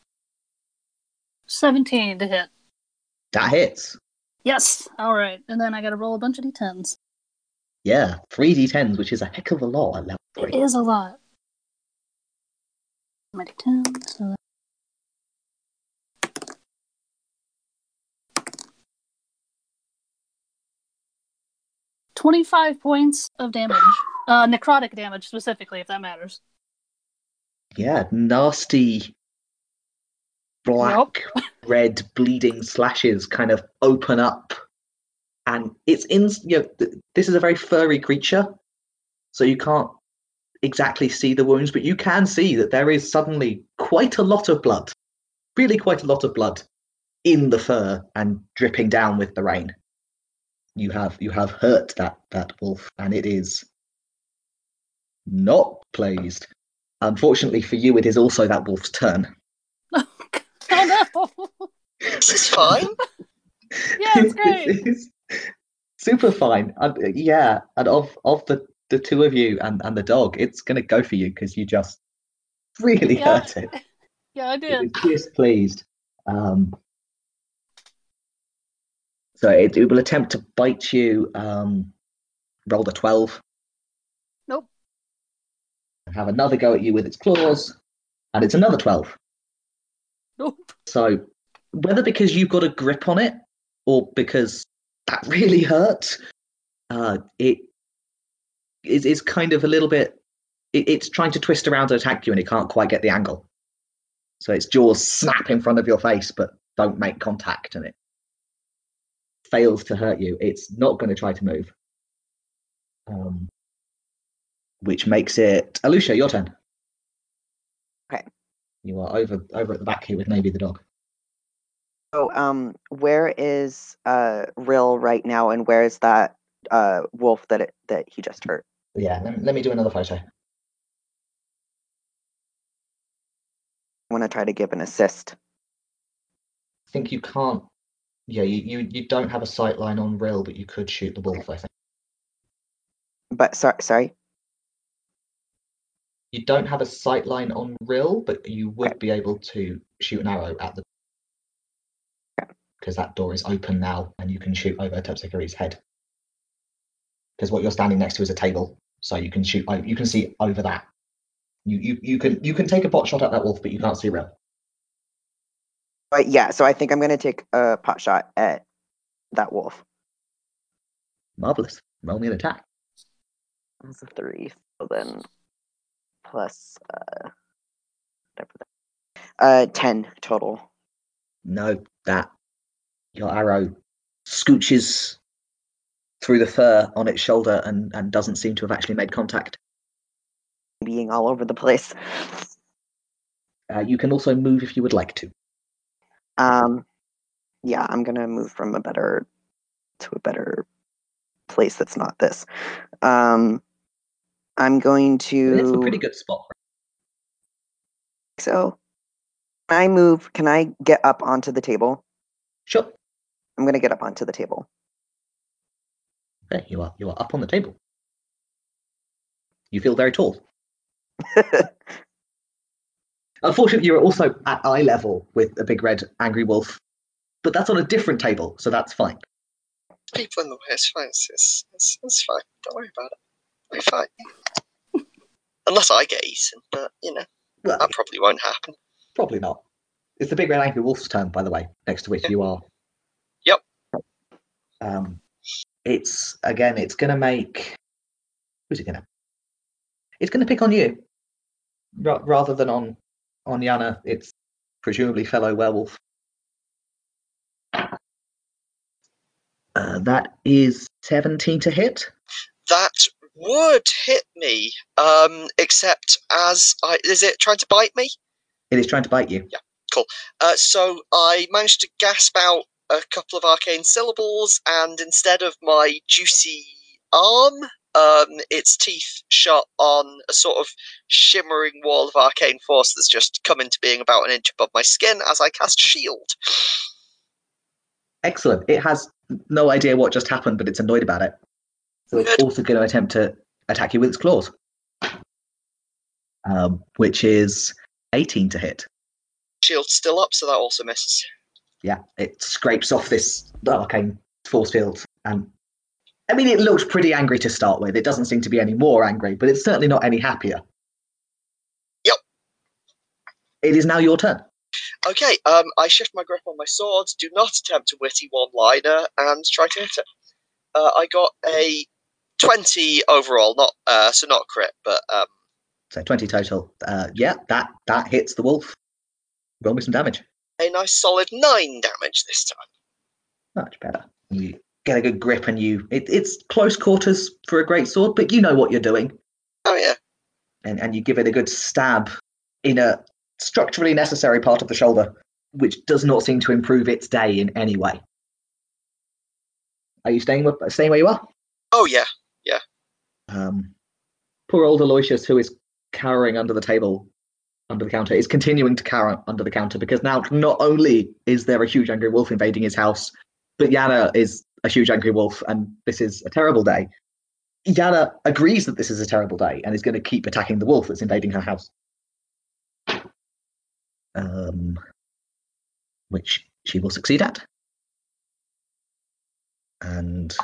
17 to hit That hits. yes all right and then i gotta roll a bunch of d10s Yeah, three d10s, which is a heck of a lot at level it three. is a lot my d10 so 25 points of damage. Uh, necrotic damage specifically, if that matters. Yeah, nasty black, red, bleeding slashes kind of open up, and it's in. You know, th- this is a very furry creature, so you can't exactly see the wounds, but you can see that there is suddenly quite a lot of blood, really quite a lot of blood in the fur and dripping down with the rain. You have you have hurt that that wolf, and it is not pleased. Unfortunately for you, it is also that wolf's turn. oh no! This is fine. yeah, it's great. It's super fine. And, uh, yeah, and of of the the two of you and and the dog, it's gonna go for you because you just really Yeah. hurt it. Yeah, I did. is displeased. Um, so it, it will attempt to bite you. Um, rolled a twelve. Nope. Have another go at you with its claws, and it's another twelve. Nope. So whether because you've got a grip on it or because that really hurt, uh, it is is kind of a little bit. It, it's trying to twist around to attack you and it can't quite get the angle. So its jaws snap in front of your face but don't make contact and it fails to hurt you. It's not going to try to move. Um, which makes it Alusha, your turn. Okay. You are over over at the back here with Navy the dog. So, um, where is uh Rill right now, and where is that uh wolf that it, that he just hurt? Yeah, let, let me do another photo. I want to try to give an assist. I think you can't. Yeah, you, you, you don't have a sight line on Rill, but you could shoot the wolf, I think. But sorry, sorry. You don't have a sight line on Rill, but you would be able to shoot an arrow at the. Because that door is open now and you can shoot over Terpsichore's head. Because what you're standing next to is a table, so you can shoot. You can see over that. You, you, you can you can take a pot shot at that wolf, but you can't see Rill. But yeah, so I think I'm gonna take a pot shot at that wolf. Marvelous. Roll me an attack. That's a three. So then plus uh whatever that. Uh ten total. No, that your arrow scooches through the fur on its shoulder and, and doesn't seem to have actually made contact. Being all over the place. Uh, you can also move if you would like to. Um yeah, I'm gonna move from a better to a better place that's not this. Um I'm going to It's a pretty good spot. so can I move can I get up onto the table? Sure. I'm gonna get up onto the table. There you are. You are up on the table. You feel very tall. Unfortunately, you're also at eye level with a big red angry wolf, but that's on a different table, so that's fine. People in the way, it's fine. It's, it's, it's, it's fine. Don't worry about it. We're fine. Unless I get eaten, but you know, Well, that probably won't happen. probably not. It's the big red angry wolf's turn, by the way, next to which you are. Um, it's again. It's going to make. Who's it going to? It's going to pick on you, ra- rather than on on Yana. It's presumably fellow werewolf. Uh, that is seventeen to hit. That would hit me, um, except as I is it trying to bite me? It is trying to bite you. Yeah, cool. Uh, so I managed to gasp out a couple of arcane syllables, and instead of my juicy arm, um, its teeth shot on a sort of shimmering wall of arcane force that's just come into being about an inch above my skin as I cast shield. Excellent. It has no idea what just happened, but it's annoyed about it. So it's Good. also going to attempt to attack you with its claws, um, which is 18 to hit. Shield's still up, so that also misses. Yeah, it scrapes off this arcane force field. And I mean, it looks pretty angry to start with. It doesn't seem to be any more angry, but it's certainly not any happier. Yep. It is now your turn. Okay, um, I shift my grip on my sword, do not attempt a witty one liner, and try to hit it. Uh, I got a 20 overall, not uh, so not crit, but um, So 20 total. Uh, yeah, that, that hits the wolf. Roll me some damage. A nice solid 9 damage this time. Much better. You get a good grip and you it, it's close quarters for a great sword, but you know what you're doing. Oh, yeah. And and you give it a good stab in a structurally necessary part of the shoulder, which does not seem to improve its day in any way. Are you staying with staying where you are? Oh, yeah. Yeah. Um, poor old Aloysius, who is cowering under the table, under the counter, is continuing to cower under the counter because now not only is there a huge angry wolf invading his house, but Yana is a huge angry wolf, and this is a terrible day. Yana agrees that this is a terrible day and is going to keep attacking the wolf that's invading her house. Um, which she will succeed at. And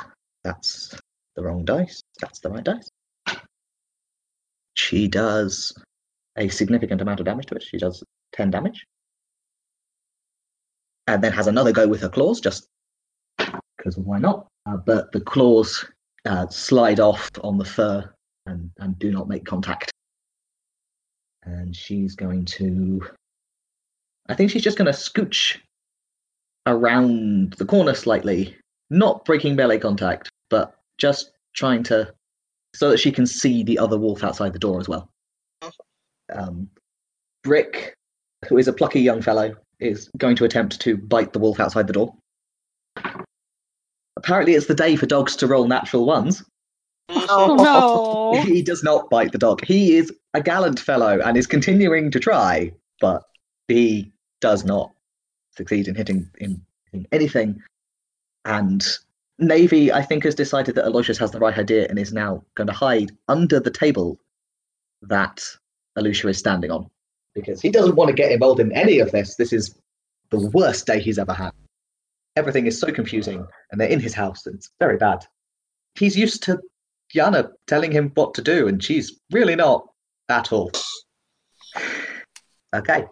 that's the wrong dice. That's the right dice. She does a significant amount of damage to it. She does 10 damage. And then has another go with her claws, just because why not? Uh, but the claws uh, slide off on the fur and, and do not make contact. And she's going to. I think she's just going to scooch around the corner slightly, not breaking melee contact, but just trying to so that she can see the other wolf outside the door as well. Um, Brick, who is a plucky young fellow, is going to attempt to bite the wolf outside the door. Apparently, it's the day for dogs to roll natural ones. Oh no! He does not bite the dog. He is a gallant fellow and is continuing to try, but he does not succeed in hitting in, in anything. And Navy, I think, has decided that Aloysius has the right idea and is now going to hide under the table that Alusha is standing on. Because he doesn't want to get involved in any of this. This is the worst day he's ever had. Everything is so confusing, and they're in his house, and it's very bad. He's used to Yana telling him what to do, and she's really not at all. Okay.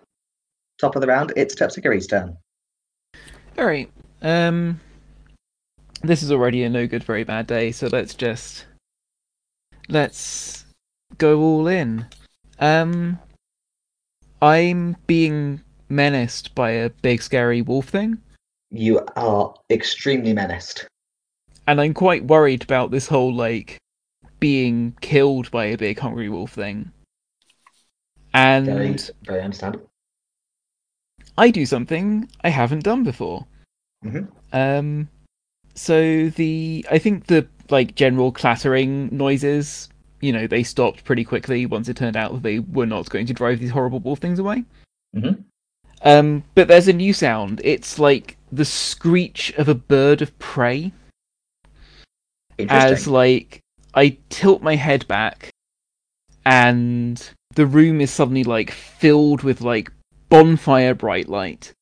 Top of the round, it's Terpsichore's turn. All right. Um, this is already a no good, very bad day. So let's just let's go all in. Um, I'm being menaced by a big, scary wolf thing, You are extremely menaced. and I'm quite worried about this whole like being killed by a big, hungry wolf thing. And Very, very understandable. I do something I haven't done before. Mhm. Um, so the I think the like general clattering noises, you know, they stopped pretty quickly once it turned out that they were not going to drive these horrible wolf things away. Mhm. Um, but there's a new sound. It's like the screech of a bird of prey. As like I tilt my head back, and the room is suddenly like filled with like bonfire bright light.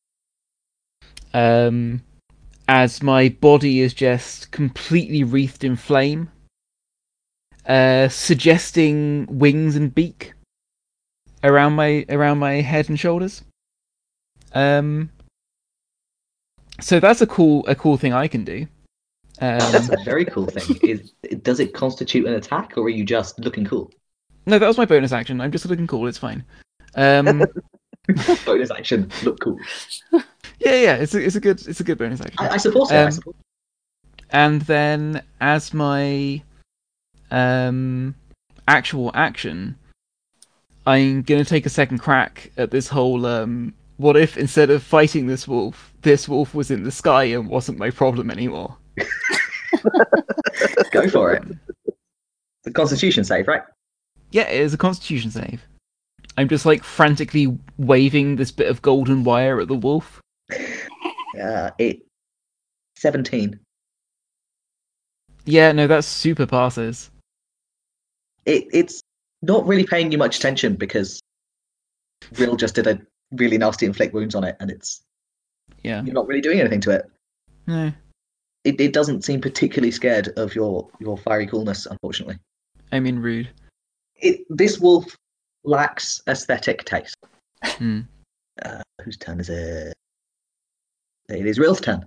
Um, as my body is just completely wreathed in flame, uh, suggesting wings and beak around my around my head and shoulders. Um, so that's a cool a cool thing I can do. That's Um, a very cool thing. Is does it constitute an attack, or are you just looking cool? no, that was my bonus action. I'm just looking cool. It's fine. Um, Bonus action, look cool. yeah, yeah, it's a, it's a good it's a good bonus action. I, I suppose so. I Um, suppose. and then as my um actual action i'm gonna take a second crack at this whole um what if instead of fighting this wolf this wolf was in the sky and wasn't my problem anymore Go for it. The Constitution save, right? yeah it is a constitution save i'm just like frantically waving this bit of golden wire at the wolf Uh, it seventeen. yeah no that's super passes It it's not really paying you much attention because Rill just did a really nasty inflict wounds on it, and it's yeah you're not really doing anything to it. no It it doesn't seem particularly scared of your your fiery coolness, unfortunately. i mean rude It this wolf lacks aesthetic taste. Hmm. Uh, whose turn is it? It is Rill's turn.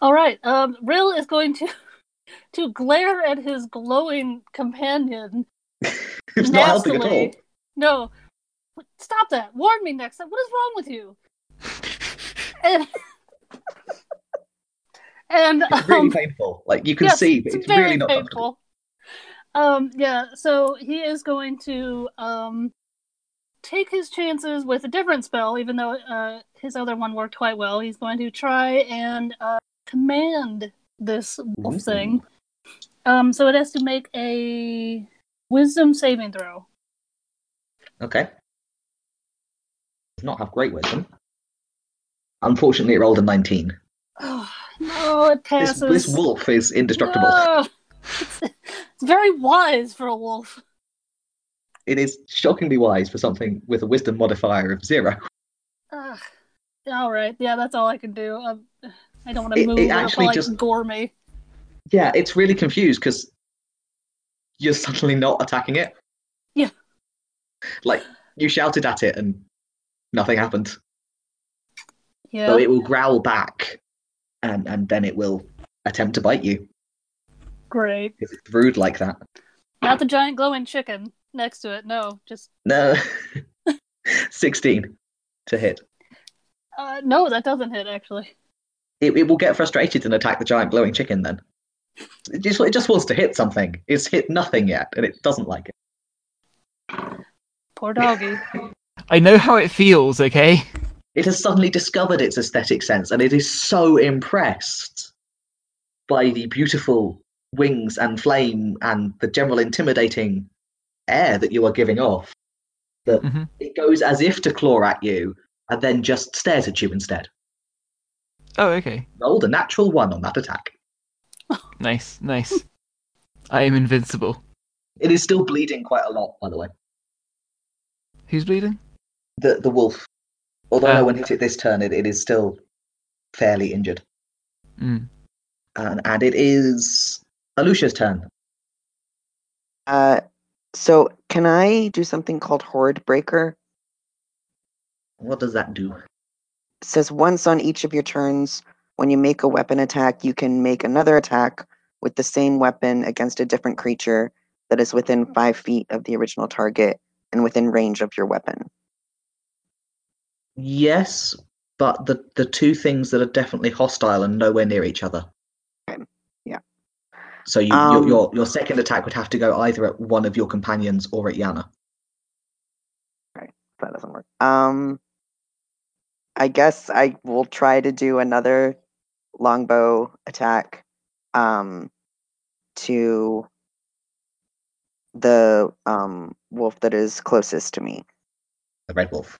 All right. Um, Rill is going to to glare at his glowing companion. Who's not helping at all. nastily. No, stop that! Warn me next time. What is wrong with you? And and It's really um, painful. Like you can yes, see, but it's, very really not painful. Um, yeah. So he is going to um take his chances with a different spell, even though uh his other one worked quite well. He's going to try and uh, command this wolf Ooh. thing. Um, so it has to make a wisdom saving throw. Okay. Does not have great wisdom. Unfortunately, it rolled a 19. Oh, no, it This, passes. this wolf is indestructible. No. It's, it's very wise for a wolf. It is shockingly wise for something with a wisdom modifier of zero. Ugh. All right, yeah, that's all I can do. Um, I don't want to It- move. it actually probably just- gore me. Yeah, it's really confused because you're suddenly not attacking it. Yeah. Like, you shouted at it and nothing happened. Yeah. So it will growl back and, and then it will attempt to bite you Great. because it's rude like that. Not the giant glowing chicken next to it. No, just No. 16 to hit. uh, no. That doesn't hit actually. It, it will get frustrated and attack the giant glowing chicken then. It just, it just wants to hit something. It's hit nothing yet and it doesn't like it. Poor doggy. I know how it feels, okay? It has suddenly discovered its aesthetic sense and it is so impressed by the beautiful wings and flame and the general intimidating air that you are giving off that Mhm. it goes as if to claw at you and then just stares at you instead. Oh, okay. Rolled a natural one on that attack. Nice, nice. I am invincible. It is still bleeding quite a lot, by the way. Who's bleeding? The the wolf. Although Ah. no one hit it this turn, it, it is still fairly injured. Mm. And, and it is Alusha's turn. Uh, so can I do something called Horde Breaker? What does that do? Says once on each of your turns, when you make a weapon attack, you can make another attack with the same weapon against a different creature that is within five feet of the original target and within range of your weapon. Yes, but the, the two things that are definitely hostile and nowhere near each other. Okay, yeah. So you, Um, your, your your second attack would have to go either at one of your companions or at Yana. Okay, that doesn't work. Um, I guess I will try to do another longbow attack um, to the um, wolf that is closest to me. The red wolf.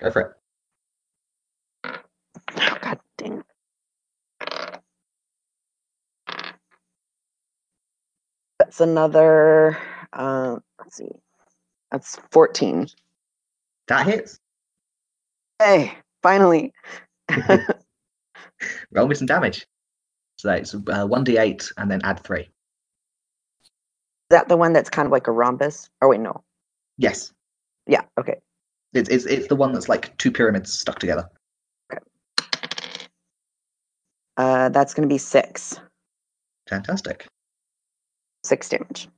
Go for it. Oh, God dang. That's another. Uh, let's see. That's fourteen. That hits. Hey, finally. Roll me some damage. So it's uh, one d8 and then add three. Is that the one that's kind of like a rhombus? Oh wait, no. Yes, Yeah. Okay. it's it's it's the one that's like two pyramids stuck together. Okay. Uh, that's gonna be six. Fantastic. Six damage.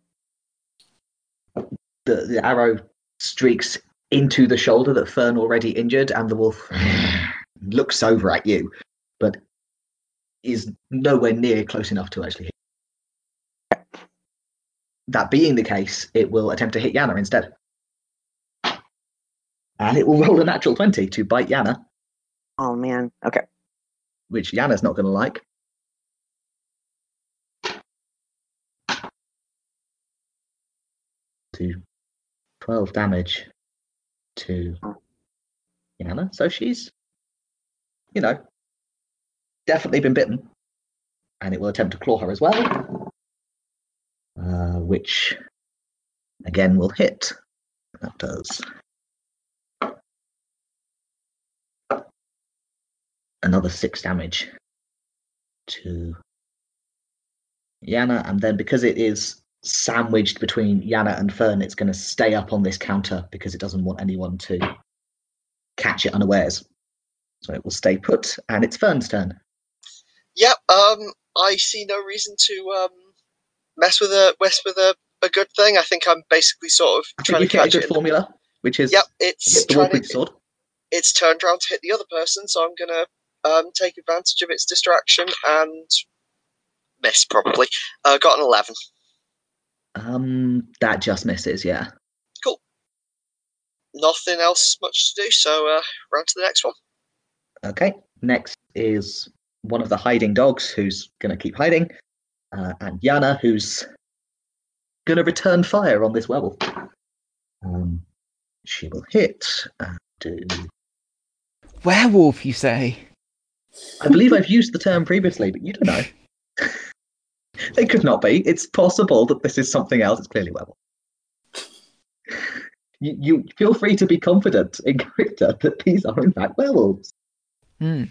The the arrow streaks into the shoulder that Fern already injured, and the wolf looks over at you, but is nowhere near close enough to actually hit. That being the case, it will attempt to hit Yana instead. And it will roll a natural 20 to bite Yana, Oh man. Okay. which Yana's not going to like. To 12 damage to Yana. So she's, you know, definitely been bitten. And it will attempt to claw her as well. Uh, which, again, will hit. That does. Another six damage to Yana, and then because it is sandwiched between Yana and Fern, it's going to stay up on this counter because it doesn't want anyone to catch it unawares. So it will stay put, and it's Fern's turn. Yep. Um, I see no reason to um mess with a mess with a, a good thing. I think I'm basically sort of I trying to get a good in the- formula, which is Yep, it's the trying to, sword. it's turned around to hit the other person, so I'm gonna um take advantage of its distraction and miss probably. Uh, got an eleven. Um, that just misses. Yeah. Cool. Nothing else much to do, so uh, round to the next one. Okay. Next is one of the hiding dogs who's going to keep hiding, uh, and Yana who's going to return fire on this werewolf. Um, she will hit and do. Werewolf, you say? I believe I've used the term previously, but you don't know. they could not be. It's possible that this is something else. It's clearly werewolf. You, you feel free to be confident in character that these are in fact werewolves. Hmm.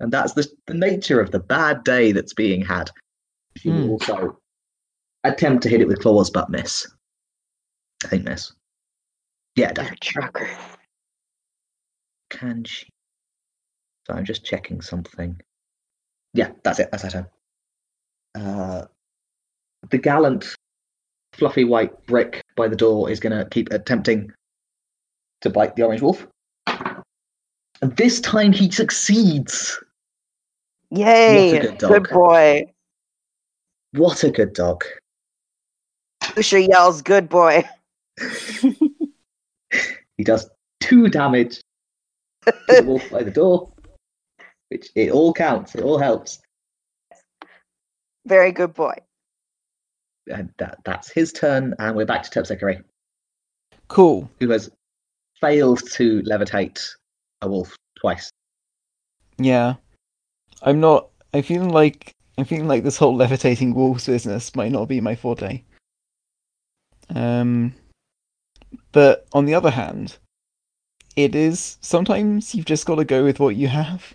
And that's the, the nature of the bad day that's being had. She will Hmm. also attempt to hit it with claws, but miss. I think miss. Yeah, it does. Trucker. Can she? So I'm just checking something. Yeah, that's it. That's her turn. Uh, the gallant, fluffy white brick by the door is going to keep attempting to bite the orange wolf. And this time he succeeds. Yay! good dog. boy. What a good dog. Alusha yells, "Good boy!" He does two damage to the wolf by the door, which it all counts. It all helps. Very good boy. And that, that's his turn, and we're back to Terpsichore. Cool. who has failed to levitate a wolf twice. Yeah. I'm not. I'm feeling like I'm feeling like this whole levitating wolves business might not be my forte. Um, but on the other hand, it is sometimes you've just got to go with what you have.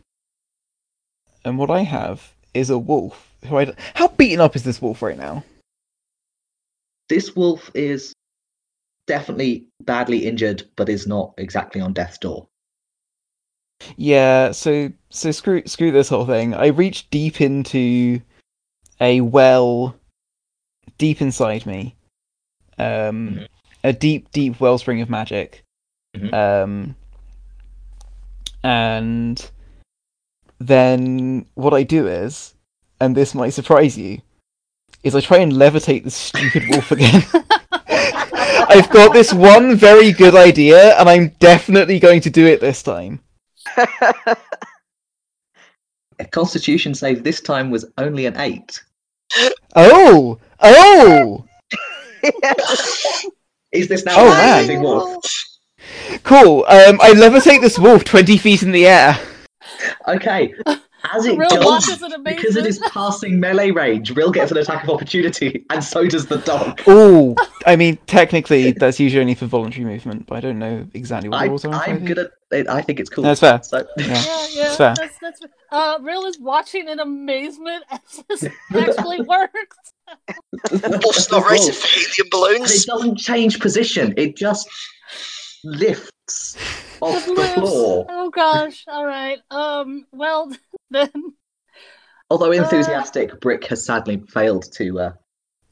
And what I have is a wolf who I. How beaten up is this wolf right now? This wolf is definitely badly injured, but is not exactly on death's door. Yeah, so so screw screw this whole thing. I reached deep into a well deep inside me. Um Mhm. a deep, deep wellspring of magic. Mhm. Um and then what I do is, and this might surprise you, is I try and levitate the stupid wolf again. I've got this one very good idea, and I'm definitely going to do it this time. A constitution save this time was only an eight. Oh! Oh! Is this now Oh, a man. wolf? Cool. Um, I levitate this wolf twenty feet in the air. Okay. As it Rill jumps, watches in because it is passing melee range, Rill gets an attack of opportunity, and so does the dog. Oh, I mean, technically that's usually only for voluntary movement, but I don't know exactly what the I, rules are. I'm 5e. gonna. I think it's cool. That's fair. So, Yeah. Yeah, yeah, It's fair. that's that's. Uh, Rill is watching in amazement as this actually works. Wolf's not rated for helium And it doesn't change position. It just lifts off Just the lifts. floor. Oh gosh. All right. Um. Well, then. Although Uh. enthusiastic, Brick has sadly failed to. Uh,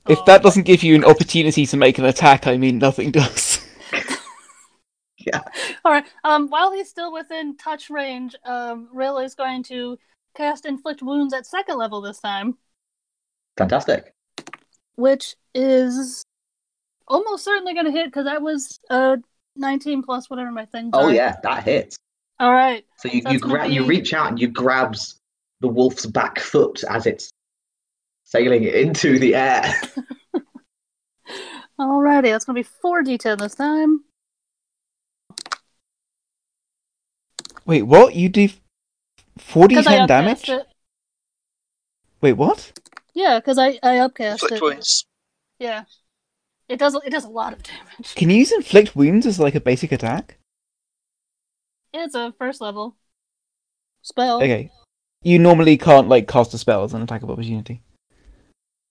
If Oh. that doesn't give you an opportunity to make an attack, I mean nothing does. Yeah. All right. Um. While he's still within touch range, um, Rill is going to cast inflict wounds at second level this time, fantastic. which is almost certainly going to hit because that was uh 19 plus whatever my thing. Oh yeah, that hits. All right. So you, That's you gonna grab, you reach out and you grabs the wolf's back foot as it's sailing into the air. Alrighty. That's going to be four d10 this time. Wait, what? You do forty 'Cause I ten damage? it. Wait, what? Yeah, because I I upcast Inflict it. wounds. Yeah. It does it does a lot of damage. Can you use inflict wounds as like a basic attack? It's a first level spell. Okay. You normally can't like cast a spell as an attack of opportunity.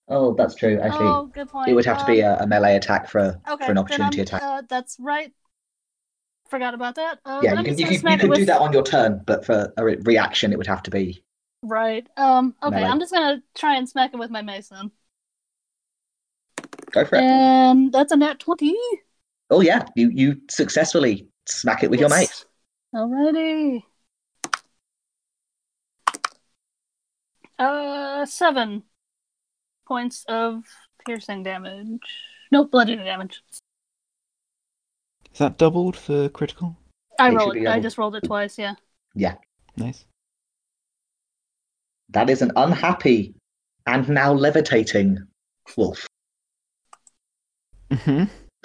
Oh, that's true. Actually, oh, good point. it would have to be a, a melee attack for okay, for an opportunity attack. Uh, that's right. Forgot about that. Uh, yeah, you can just you, gonna can, you smack it could do that on your turn, but for a re- reaction, it would have to be. Right. Um. Okay. Melee. I'm just gonna try and smack it with my mace then. Go for it. And that's a nat twenty. Oh yeah, you you successfully smack it with your mace. Alrighty. Uh, seven points of piercing damage. Nope, bludgeoning damage. Is that doubled for critical? I It should rolled be. I double. just rolled it twice. Yeah. Yeah. Nice. That is an unhappy and now levitating wolf. hmm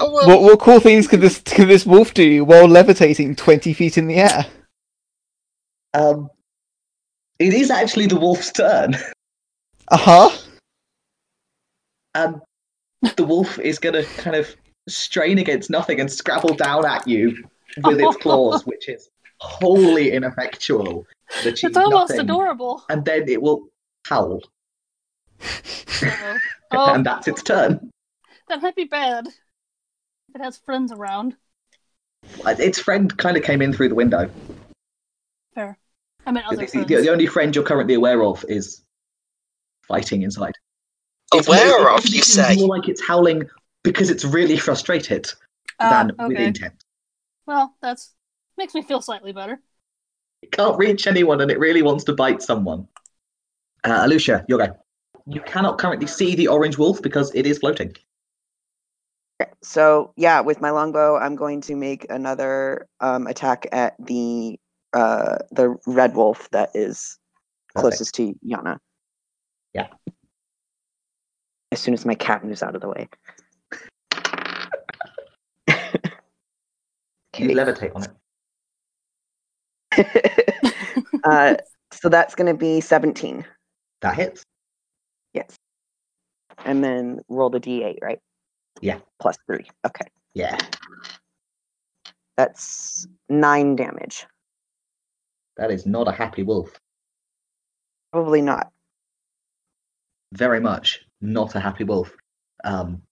Oh, well, What what cool things could this could this wolf do while levitating twenty feet in the air? Um, it is actually the wolf's turn. Uh huh. Um, the wolf is going to kind of strain against nothing and scrabble down at you with its claws, which is wholly ineffectual. to achieve It's almost nothing. adorable. And then it will howl, Uh-oh. Oh, and that's its turn. that might be bad. If it has friends around. Uh, Its friend kind of came in through the window. Fair. I mean, other The, the- the only friend you're currently aware of is fighting inside. It's aware more- of, you say? More like it's howling because it's really frustrated Ah, than with intent. Well, that's makes me feel slightly better. It can't reach anyone and it really wants to bite someone. Uh, Alusha, your go. You cannot currently see the orange wolf because it is floating. So yeah, with my longbow, I'm going to make another um, attack at the uh, the red wolf that is closest to Yana. Yeah. As soon as my cat moves out of the way. Can you levitate on it? uh, so that's going to be 17. That hits. Yes. And then roll the d8, right? Yeah. Plus three. Okay. Yeah. That's nine damage. That is not a happy wolf. Probably not. Very much not a happy wolf. Um,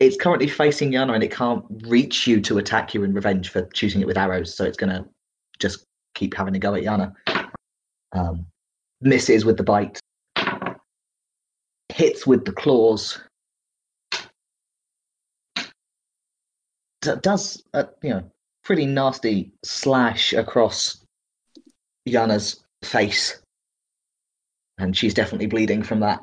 it's currently facing Yana and it can't reach you to attack you in revenge for shooting it with arrows, so it's going to just keep having a go at Yana. Um, misses with the bite, hits with the claws, d- does a you know pretty nasty slash across Yana's face, and she's definitely bleeding from that.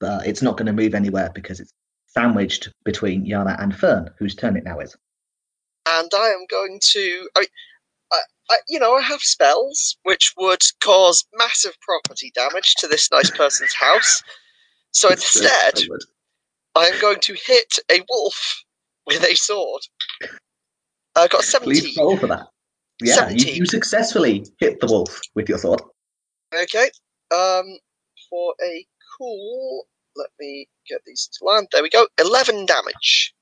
But it's not going to move anywhere because it's sandwiched between Yana and Fern, whose turn it now is. and I am going to. I, I, I, you know, I have spells which would cause massive property damage to this nice person's house. So instead, I am going to hit a wolf with a sword. I got seventeen. Please roll for that. Yeah, you, you successfully hit the wolf with your sword. Okay. Um, for a cool. Let me get these to land. There we go. Eleven damage.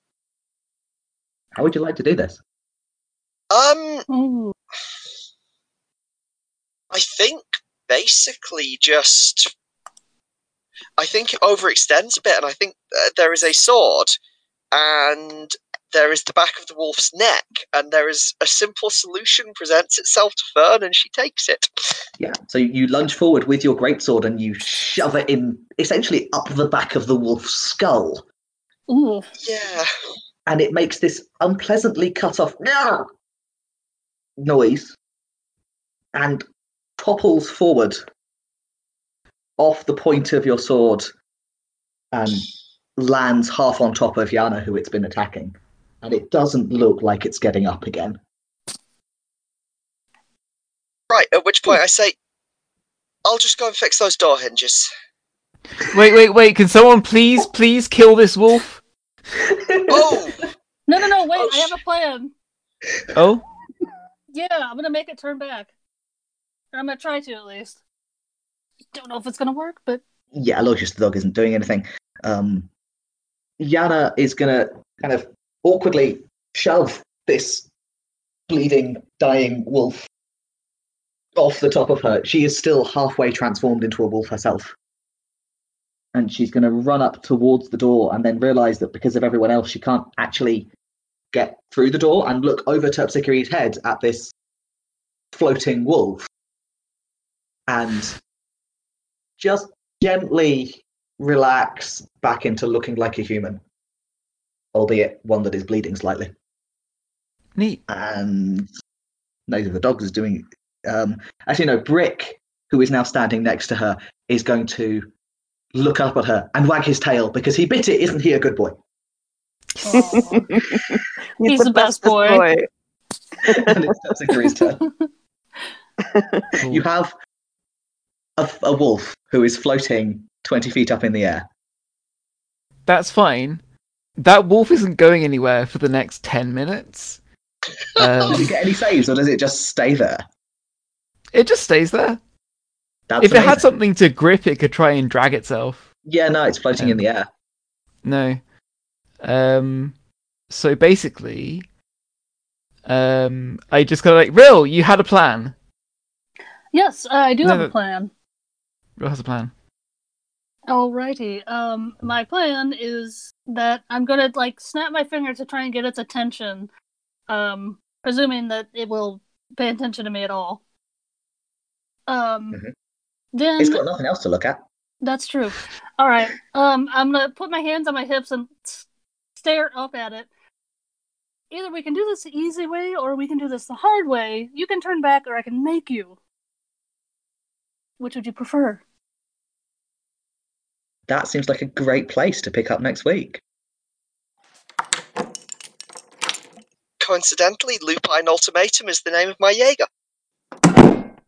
How would you like to do this? Um, Ooh. I think basically just. I think it overextends a bit, and I think uh, there is a sword, and there is the back of the wolf's neck, and there is a simple solution presents itself to Fern, and she takes it. Yeah. So you lunge forward with your greatsword and you shove it in, essentially up the back of the wolf's skull, Ooh. Yeah. and it makes this unpleasantly cut off noise, and topples forward off the point of your sword, and lands half on top of Yana, who it's been attacking, and it doesn't look like it's getting up again. Right. At which point I say, "I'll just go and fix those door hinges." Wait, wait, wait! Can someone please, please kill this wolf? Oh, No, no, no, wait, Oh, I have a plan. Oh, Yeah, I'm gonna make it turn back. Or I'm gonna try to at least. Don't know if it's gonna work, but yeah, Aloysius the dog isn't doing anything. Um, Yana is gonna kind of awkwardly shove this bleeding, dying wolf off the top of her. She is still halfway transformed into a wolf herself. And she's going to run up towards the door and then realize that because of everyone else, she can't actually get through the door and look over Terpsichore's head at this floating wolf. And just gently relax back into looking like a human, albeit one that is bleeding slightly. neat. And neither of the dogs is doing. Um, actually, no. Brick, who is now standing next to her, is going to look up at her and wag his tail because he bit it. Isn't he a good boy? Aw. He's the best bestest boy. and it's Terpsichore's turn. You have a, a wolf who is floating twenty feet up in the air. That's fine. That wolf isn't going anywhere for the next ten minutes. Um, Does it get any saves, or does it just stay there? it just stays there. That's if it had something to grip, it could try and drag itself. yeah, no, it's floating in the air. No. Um. So basically, um, I just kind of like, Rill, you had a plan. Yes, I do No, have a plan. Rill has a plan. Alrighty. Um, my plan is that I'm gonna like snap my finger to try and get its attention. Um, presuming that it will pay attention to me at all. Um, Mhm. then It's got nothing else to look at. That's true. All right. Um, I'm gonna put my hands on my hips and stare up at it. Either we can do this the easy way, or we can do this the hard way. You can turn back, or I can make you. Which would you prefer? That seems like a great place to pick up next week. coincidentally, Lupine Ultimatum is the name of my Jaeger.